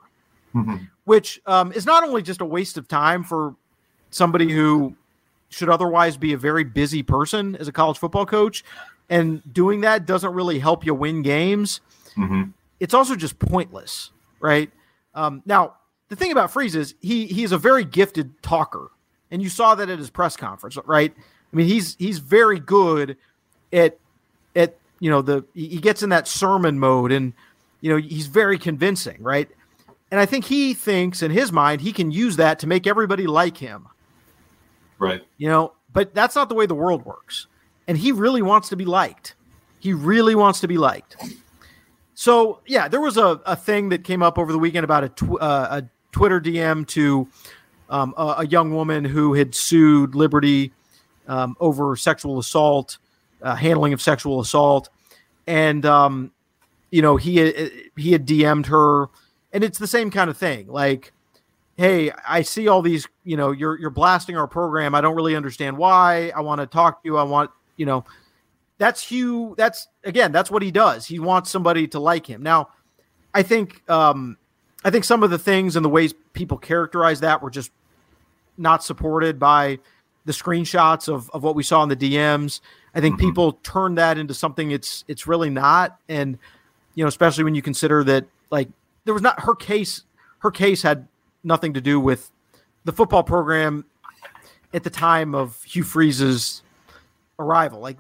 mm-hmm. which um, is not only just a waste of time for somebody who should otherwise be a very busy person as a college football coach, and doing that doesn't really help you win games. Mm-hmm. It's also just pointless, right? Um, now, the thing about Freeze is he he's a very gifted talker, and you saw that at his press conference, right? I mean, he's he's very good at at you know the he gets in that sermon mode, and you know he's very convincing, right? And I think he thinks in his mind he can use that to make everybody like him, right? You know, but that's not the way the world works and he really wants to be liked. He really wants to be liked. So yeah, there was a, a thing that came up over the weekend about a, tw- uh, a Twitter DM to um, a, a, young woman who had sued Liberty um, over sexual assault, uh, handling of sexual assault, and um, you know he he had DM'd her, and it's the same kind of thing. Like, hey, I see all these, you know, you're you're blasting our program. I don't really understand why. I want to talk to you. I want you know, that's Hugh. That's again, that's what he does. He wants somebody to like him. Now, I think, um, I think some of the things and the ways people characterize that were just not supported by the screenshots of, of what we saw in the DMs. I think mm-hmm. people turn that into something it's it's really not, and you know, especially when you consider that like there was not her case. Her case had nothing to do with the football program at the time of Hugh Freeze's arrival. Like,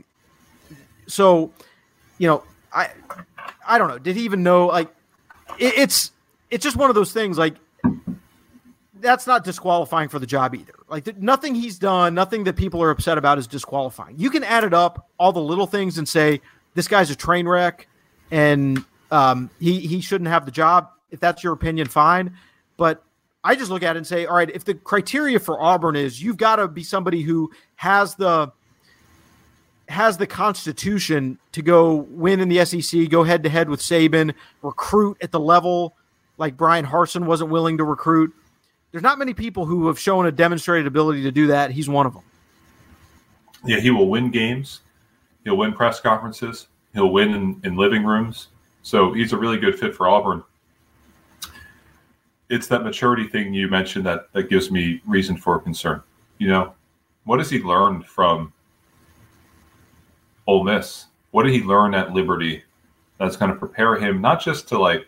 so, you know, I, I don't know. Did he even know? Like, it, it's it's just one of those things. Like, that's not disqualifying for the job either. Like, nothing he's done, nothing that people are upset about is disqualifying. You can add it up, all the little things, and say this guy's a train wreck, and um, he he shouldn't have the job. If that's your opinion, fine. But I just look at it and say, all right, if the criteria for Auburn is you've got to be somebody who has the has the constitution to go win in the SEC, go head to head with Saban, recruit at the level like Bryan Harsin wasn't willing to recruit. There's not many people who have shown a demonstrated ability to do that. He's one of them. Yeah, he will win games. He'll win press conferences. He'll win in, in living rooms. So he's a really good fit for Auburn. It's that maturity thing you mentioned that, that gives me reason for concern. You know, what has he learned from Ole Miss? What did he learn at Liberty that's going to prepare him not just to like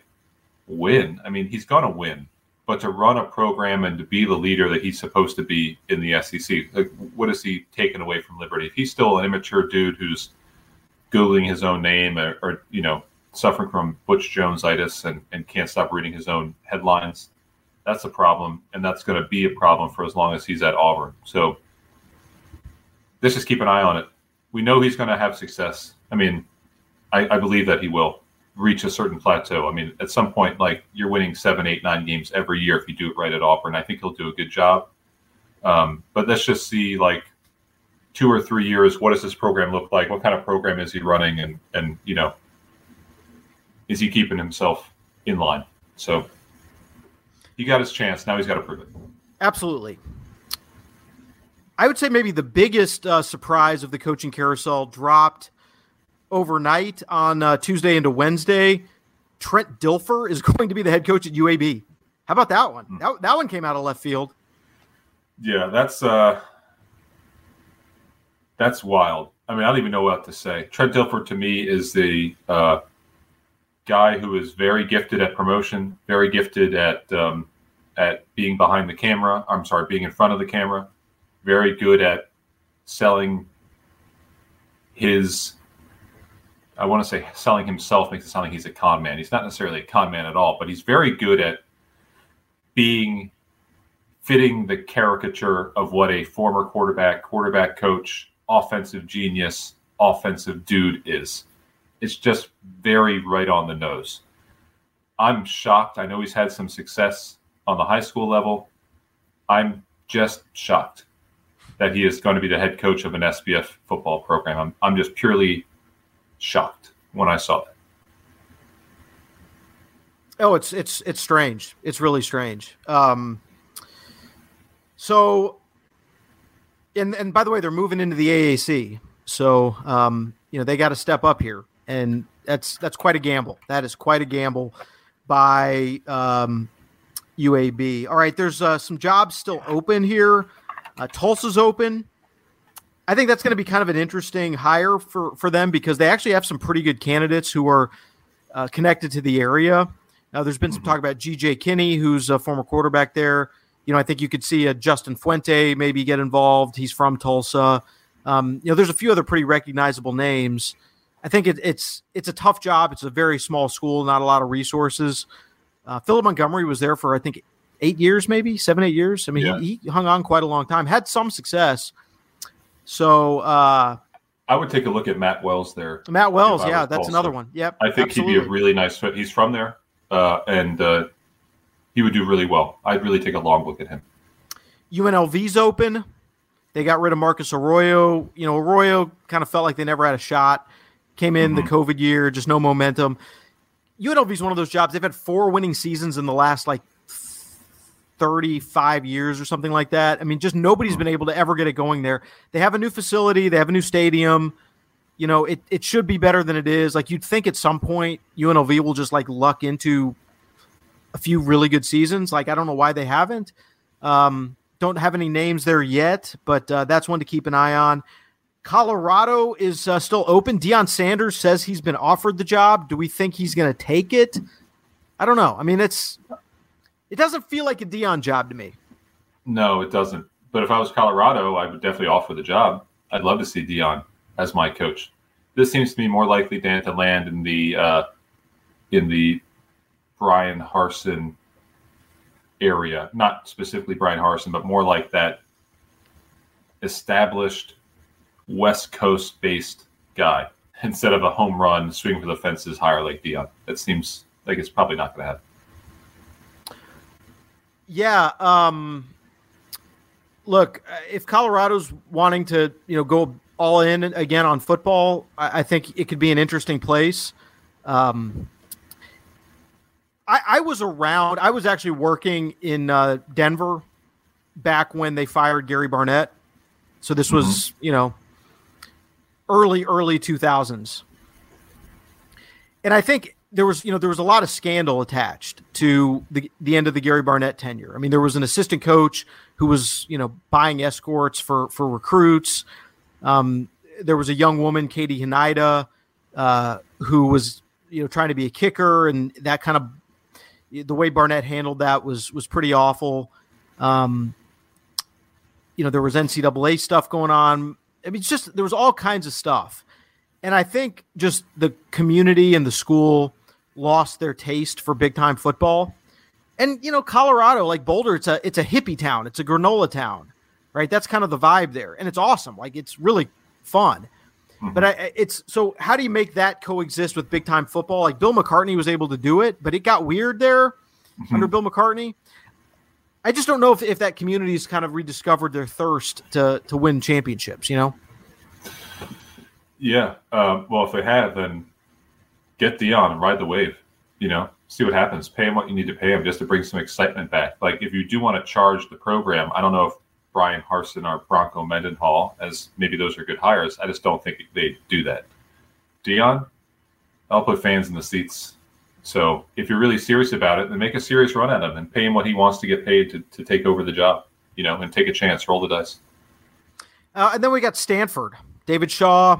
win? I mean, he's going to win. but to run a program and to be the leader that he's supposed to be in the SEC. Like, what is he taken away from Liberty? If he's still an immature dude who's googling his own name or, or you know suffering from Butch Jonesitis and, and can't stop reading his own headlines, that's a problem, and that's going to be a problem for as long as he's at Auburn. So let's just keep an eye on it. We know he's going to have success. I mean, I, I believe that he will reach a certain plateau. I mean, at some point, like you're winning seven, eight, nine games every year if you do it right at Auburn. I think he'll do a good job. Um, but let's just see, like two or three years, what does this program look like? What kind of program is he running? And and you know, is he keeping himself in line? So he got his chance. Now he's got to prove it. Absolutely. I would say maybe the biggest uh, surprise of the coaching carousel dropped overnight on uh, Tuesday into Wednesday. Trent Dilfer is going to be the head coach at UAB. How about that one? Hmm. That, that one came out of left field. Yeah, that's uh that's wild. I mean, I don't even know what to say. Trent Dilfer to me is the uh, guy who is very gifted at promotion, very gifted at um, at being behind the camera. I'm sorry, being in front of the camera. Very good at selling his. I want to say selling himself makes it sound like he's a con man. He's not necessarily a con man at all, but he's very good at being fitting the caricature of what a former quarterback, quarterback coach, offensive genius, offensive dude is. It's just very right on the nose. I'm shocked. I know he's had some success on the high school level. I'm just shocked that he is going to be the head coach of an SBF football program. I'm, I'm just purely shocked when I saw that. Oh, it's it's it's strange. It's really strange. Um, so and and by the way, they're moving into the AAC, so um, you know they got to step up here, and that's that's quite a gamble. That is quite a gamble by um, UAB. All right, there's uh, some jobs still open here. Uh, Tulsa's open. I think that's going to be kind of an interesting hire for for them because they actually have some pretty good candidates who are uh, connected to the area. Now, there's been some talk about GJ Kinne, who's a former quarterback there you know, I think you could see a Justin Fuente maybe get involved. He's from Tulsa. Um, you know, there's a few other pretty recognizable names. I think it, it's it's a tough job. It's a very small school, not a lot of resources. Uh, Philip Montgomery was there for I think eight years, maybe seven, eight years. I mean, yeah. he, he, hung on quite a long time, had some success. So uh, I would take a look at Matt Wells there. Matt Wells, yeah, that's Tulsa. another one. Yep, I think absolutely. he'd be a really nice fit. He's from there, uh, and uh, he would do really well. I'd really take a long look at him. UNLV's open. They got rid of Marcus Arroyo. You know, Arroyo kind of felt like they never had a shot. Came in mm-hmm. the COVID year, just no momentum. UNLV is one of those jobs. They've had four winning seasons in the last like 35 years or something like that. I mean, just nobody's mm-hmm. been able to ever get it going there. They have a new facility, they have a new stadium. You know, it, it should be better than it is. Like you'd think at some point UNLV will just like luck into a few really good seasons. Like I don't know why they haven't. Um, don't have any names there yet, but uh, that's one to keep an eye on. Colorado is uh, still open. Deion Sanders says he's been offered the job. Do we think he's going to take it? I don't know. I mean, it's it doesn't feel like a Deion job to me. No, it doesn't. But if I was Colorado, I would definitely offer the job. I'd love to see Deion as my coach. This seems to be more likely Dan to land in the uh, in the Bryan Harsin area, not specifically Bryan Harsin, but more like that established West Coast based guy instead of a home run swing for the fences higher like Deion. That seems like it's probably not going to happen. Yeah. Um, look, if Colorado's wanting to, you know, go all in again on football, I, I think it could be an interesting place. Um, I, I was around. I was actually working in uh, Denver back when they fired Gary Barnett. So this was, mm-hmm. you know, early early 2000s. And I think there was, you know, there was a lot of scandal attached to the the end of the Gary Barnett tenure. I mean, there was an assistant coach who was, you know, buying escorts for for recruits. Um, there was a young woman, Katie Hnida, uh, who was, you know, trying to be a kicker, and that kind of the way Barnett handled that was was pretty awful. Um, you know, there was NCAA stuff going on. I mean, it's just there was all kinds of stuff, and I think just the community and the school lost their taste for big time football. And you know, Colorado, like Boulder, it's a it's a hippie town. It's a granola town, right? That's kind of the vibe there, and it's awesome. Like it's really fun. Mm-hmm. But I, it's so how do you make that coexist with big time football? Like Bill McCartney was able to do it, but it got weird there mm-hmm. under Bill McCartney. I just don't know if, if that community has kind of rediscovered their thirst to to win championships. You know. Yeah. Uh, well, if they have, then get Deion and ride the wave. You know, see what happens. Pay him what you need to pay him just to bring some excitement back. Like if you do want to charge the program, I don't know if Bryan Harsin or Bronco Mendenhall, as maybe those are good hires. I just don't think they do that. Deion, I'll put fans in the seats. So if you're really serious about it, then make a serious run at him and pay him what he wants to get paid to, to take over the job, you know, and take a chance, roll the dice. Uh, and then we got Stanford. David Shaw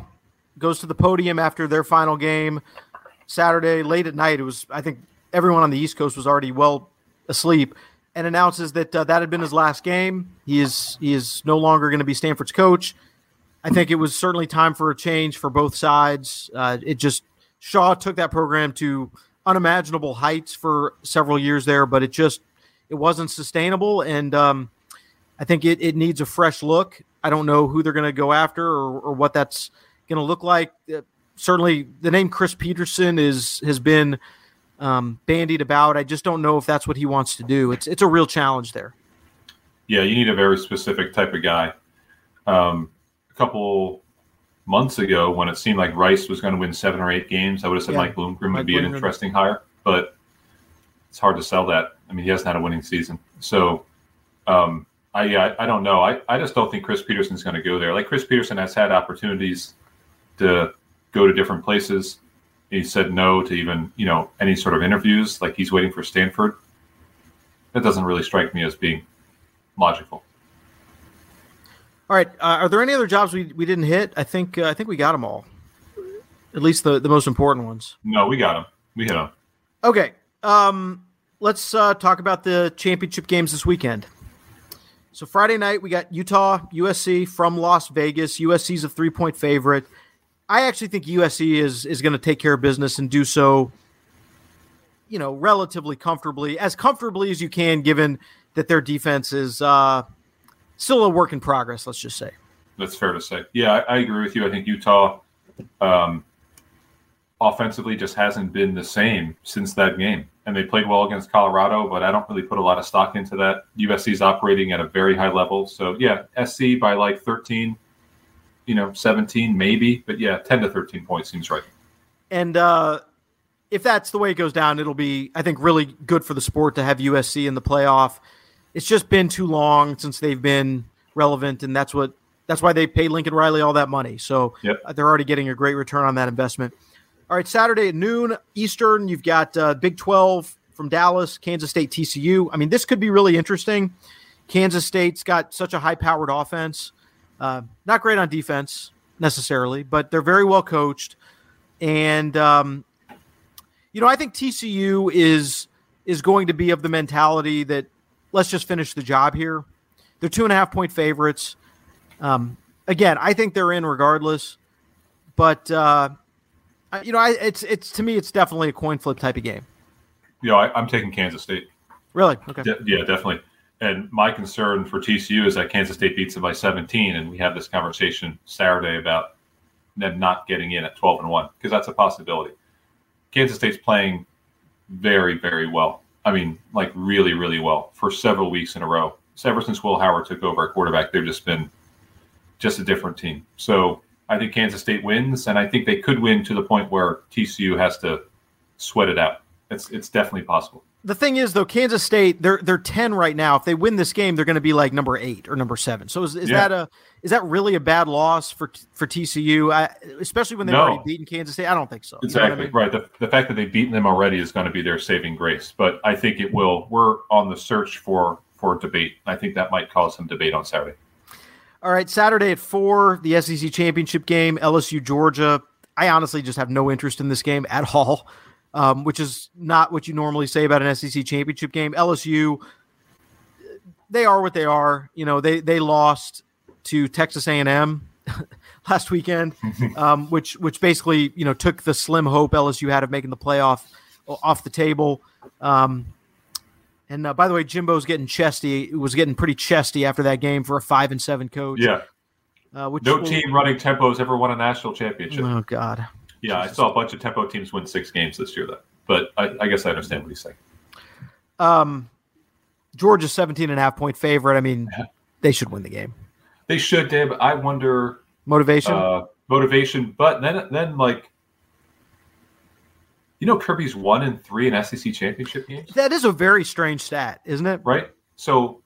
goes to the podium after their final game Saturday late at night. It was, I think, everyone on the East Coast was already well asleep and announces that uh, that had been his last game. He is he is no longer going to be Stanford's coach. I think it was certainly time for a change for both sides. Uh, it just Shaw took that program to unimaginable heights for several years there, but it just it wasn't sustainable, and um, I think it, it needs a fresh look. I don't know who they're going to go after or, or what that's going to look like. Uh, certainly, the name Chris Petersen is has been um, bandied about. I just don't know if that's what he wants to do. It's it's a real challenge there. Yeah, you need a very specific type of guy. Um, a couple months ago, when it seemed like Rice was going to win seven or eight games, I would have said yeah. Mike Bloomgren would be Bloomgren. an interesting hire, but it's hard to sell that. I mean, he hasn't had a winning season, so um, I yeah, I, I don't know. I, I just don't think Chris Petersen's going to go there. Like Chris Petersen has had opportunities to go to different places he said no to even you know any sort of interviews like he's waiting for stanford that doesn't really strike me as being logical all right uh, are there any other jobs we, we didn't hit? I think uh, i think we got them all. At least the, the most important ones. No we got them we hit them okay um, let's uh, talk about the championship games this weekend. So friday night we got utah usc from las vegas. Usc's a three point favorite. I actually think USC is is going to take care of business and do so, you know, relatively comfortably, as comfortably as you can, given that their defense is uh, still a work in progress. Let's just say. That's fair to say. Yeah, I, I agree with you. I think Utah, um, offensively, just hasn't been the same since that game, and they played well against Colorado, but I don't really put a lot of stock into that. USC is operating at a very high level, so yeah, SC by like thirteen you know, 17 maybe, but yeah, 10 to 13 points seems right. And uh, if that's the way it goes down, it'll be, I think, really good for the sport to have USC in the playoff. It's just been too long since they've been relevant, and that's what that's why they paid Lincoln Riley all that money. So yep. they're already getting a great return on that investment. All right, Saturday at noon Eastern, you've got uh, Big 12 from Dallas, Kansas State, TCU. I mean, this could be really interesting. Kansas State's got such a high powered offense. Uh, not great on defense necessarily, but they're very well coached. And um, you know, I think TCU is is going to be of the mentality that let's just finish the job here. They're two and a half point favorites. Um, again, I think they're in regardless, but uh, you know, I, it's it's to me, it's definitely a coin flip type of game. Yeah, I, am taking Kansas State. Really? Okay. De- yeah, definitely. And my concern for TCU is that Kansas State beats them by 17, and we have this conversation Saturday about them not getting in at 12 and one because that's a possibility. Kansas State's playing very, very well. I mean, like really, really well for several weeks in a row. Ever since Will Howard took over at quarterback, they've just been just a different team. So I think Kansas State wins, and I think they could win to the point where TCU has to sweat it out. It's it's definitely possible the thing is though, Kansas State they're they're ten right now. If they win this game, they're going to be like number eight or number seven. So is, is yeah. that a is that really a bad loss for for TCU? I, especially when they've no. already beaten Kansas State. I don't think so. Exactly you know I mean? right. The, the fact that they've beaten them already is going to be their saving grace. But I think it will. We're on the search for for debate. I think that might cause some debate on Saturday. All right, Saturday at four, the SEC championship game, LSU Georgia. I honestly just have no interest in this game at all. Um, which is not what you normally say about an SEC championship game. LSU, they are what they are. You know, they they lost to Texas A&M last weekend, um, which which basically you know took the slim hope LSU had of making the playoff off the table. Um, and uh, by the way, Jimbo's getting chesty. Was getting pretty chesty after that game for a five and seven coach. Yeah. Uh, which no team running tempo has ever won a national championship. Oh God. Yeah, I saw a bunch of tempo teams win six games this year, though. But I, I guess I understand what he's saying. Um, Georgia's 17 and a half point favorite. I mean, they should win the game. They should, Dave. I wonder Motivation. uh, motivation, but then then like, you know, Kirby's one and three in SEC championship games. that is a very strange stat, isn't it? right? So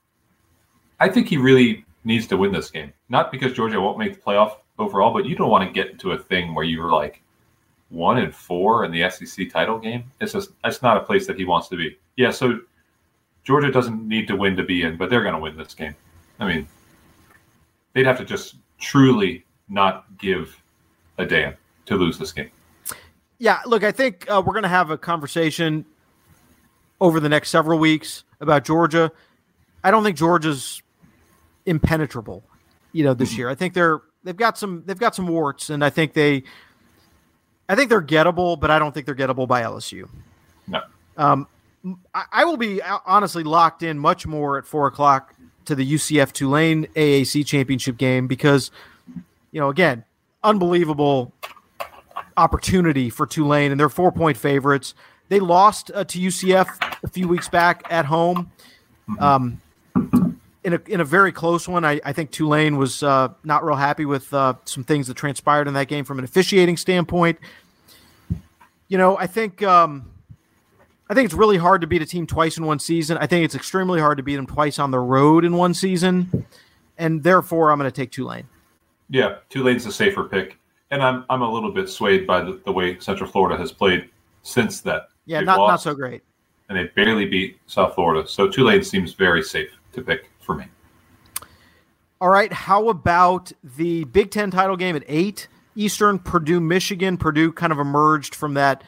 I think he really needs to win this game. Not because Georgia won't make the playoff overall, but you don't want to get into a thing where you're like one and four in the SEC title game. It's just that's not a place that he wants to be. Yeah, so Georgia doesn't need to win to be in, but they're going to win this game. I mean, they'd have to just truly not give a damn to lose this game. Yeah, look, I think uh, we're going to have a conversation over the next several weeks about Georgia. I don't think Georgia's impenetrable, you know, this year. I think they're they've got some they've got some warts, and I think they, I think they're gettable, but I don't think they're gettable by LSU. No. Um, I, I will be uh, honestly locked in much more at four o'clock to the UCF Tulane AAC championship game because, you know, again, unbelievable opportunity for Tulane, and they're four point favorites. They lost uh, to UCF a few weeks back at home. Um, in a, in a very close one, I, I think Tulane was uh, not real happy with uh, some things that transpired in that game from an officiating standpoint. You know, I think um, I think it's really hard to beat a team twice in one season. I think it's extremely hard to beat them twice on the road in one season, and therefore I'm going to take Tulane. Yeah, Tulane's a safer pick, and I'm I'm a little bit swayed by the, the way Central Florida has played since that. Yeah, They've not not so great. and they barely beat South Florida. So Tulane seems very safe to pick for me. All right. How about the Big Ten title game at eight Eastern? Purdue, Michigan. Purdue kind of emerged from that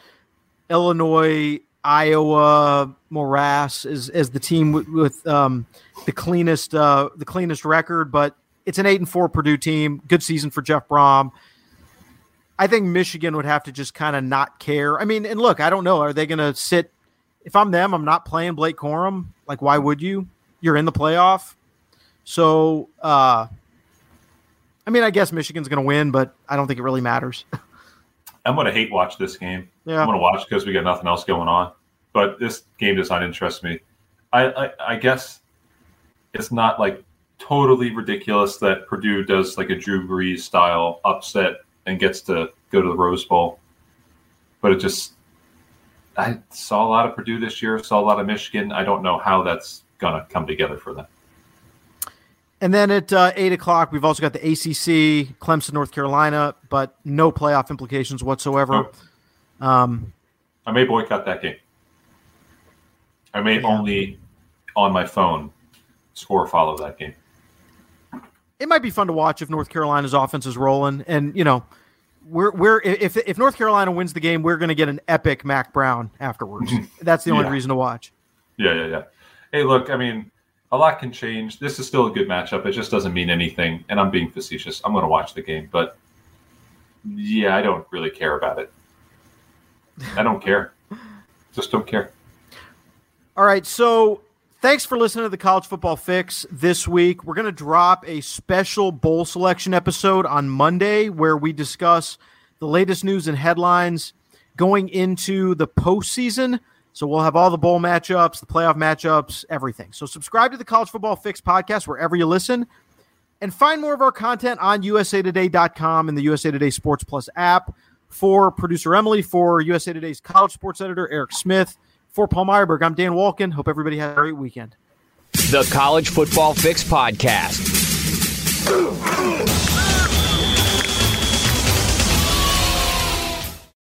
Illinois, Iowa morass as as the team with, with um, the cleanest uh, the cleanest record, but it's an eight and four Purdue team. Good season for Jeff Brohm. I think Michigan would have to just kind of not care. I mean, and look, I don't know. Are they going to sit? If I'm them, I'm not playing Blake Corum. Like, why would you? You're in the playoff. So, uh, I mean, I guess Michigan's going to win, but I don't think it really matters. I'm going to hate watch this game. Yeah. I'm going to watch because we got nothing else going on. But this game does not interest me. I, I I guess it's not like totally ridiculous that Purdue does like a Drew Brees style upset and gets to go to the Rose Bowl. But it just I saw a lot of Purdue this year, saw a lot of Michigan. I don't know how that's going to come together for them. And then at uh, eight o'clock, we've also got the ACC, Clemson, North Carolina, but no playoff implications whatsoever. Um, I may boycott that game. I may Yeah. only on my phone score follow that game. it might be fun to watch if North Carolina's offense is rolling, and you know, we're we're if if North Carolina wins the game, we're going to get an epic Mack Brown afterwards. That's the only Yeah. reason to watch. Yeah, yeah, yeah. Hey, look, I mean, a lot can change. This is still a good matchup. It just doesn't mean anything. And I'm being facetious. I'm going to watch the game, but yeah, I don't really care about it. I don't care. Just don't care. All right, so thanks for listening to the College Football Fix this week. We're going to drop a special bowl selection episode on Monday where we discuss the latest news and headlines going into the postseason. So we'll have all the bowl matchups, the playoff matchups, everything. So subscribe to the College Football Fix podcast wherever you listen and find more of our content on usatoday.com and the USA Today Sports Plus app. For producer Emily, for USA Today's college sports editor Eric Smith, for Paul Myerberg, I'm Dan Wolken. Hope everybody has a great weekend. The College Football Fix Podcast.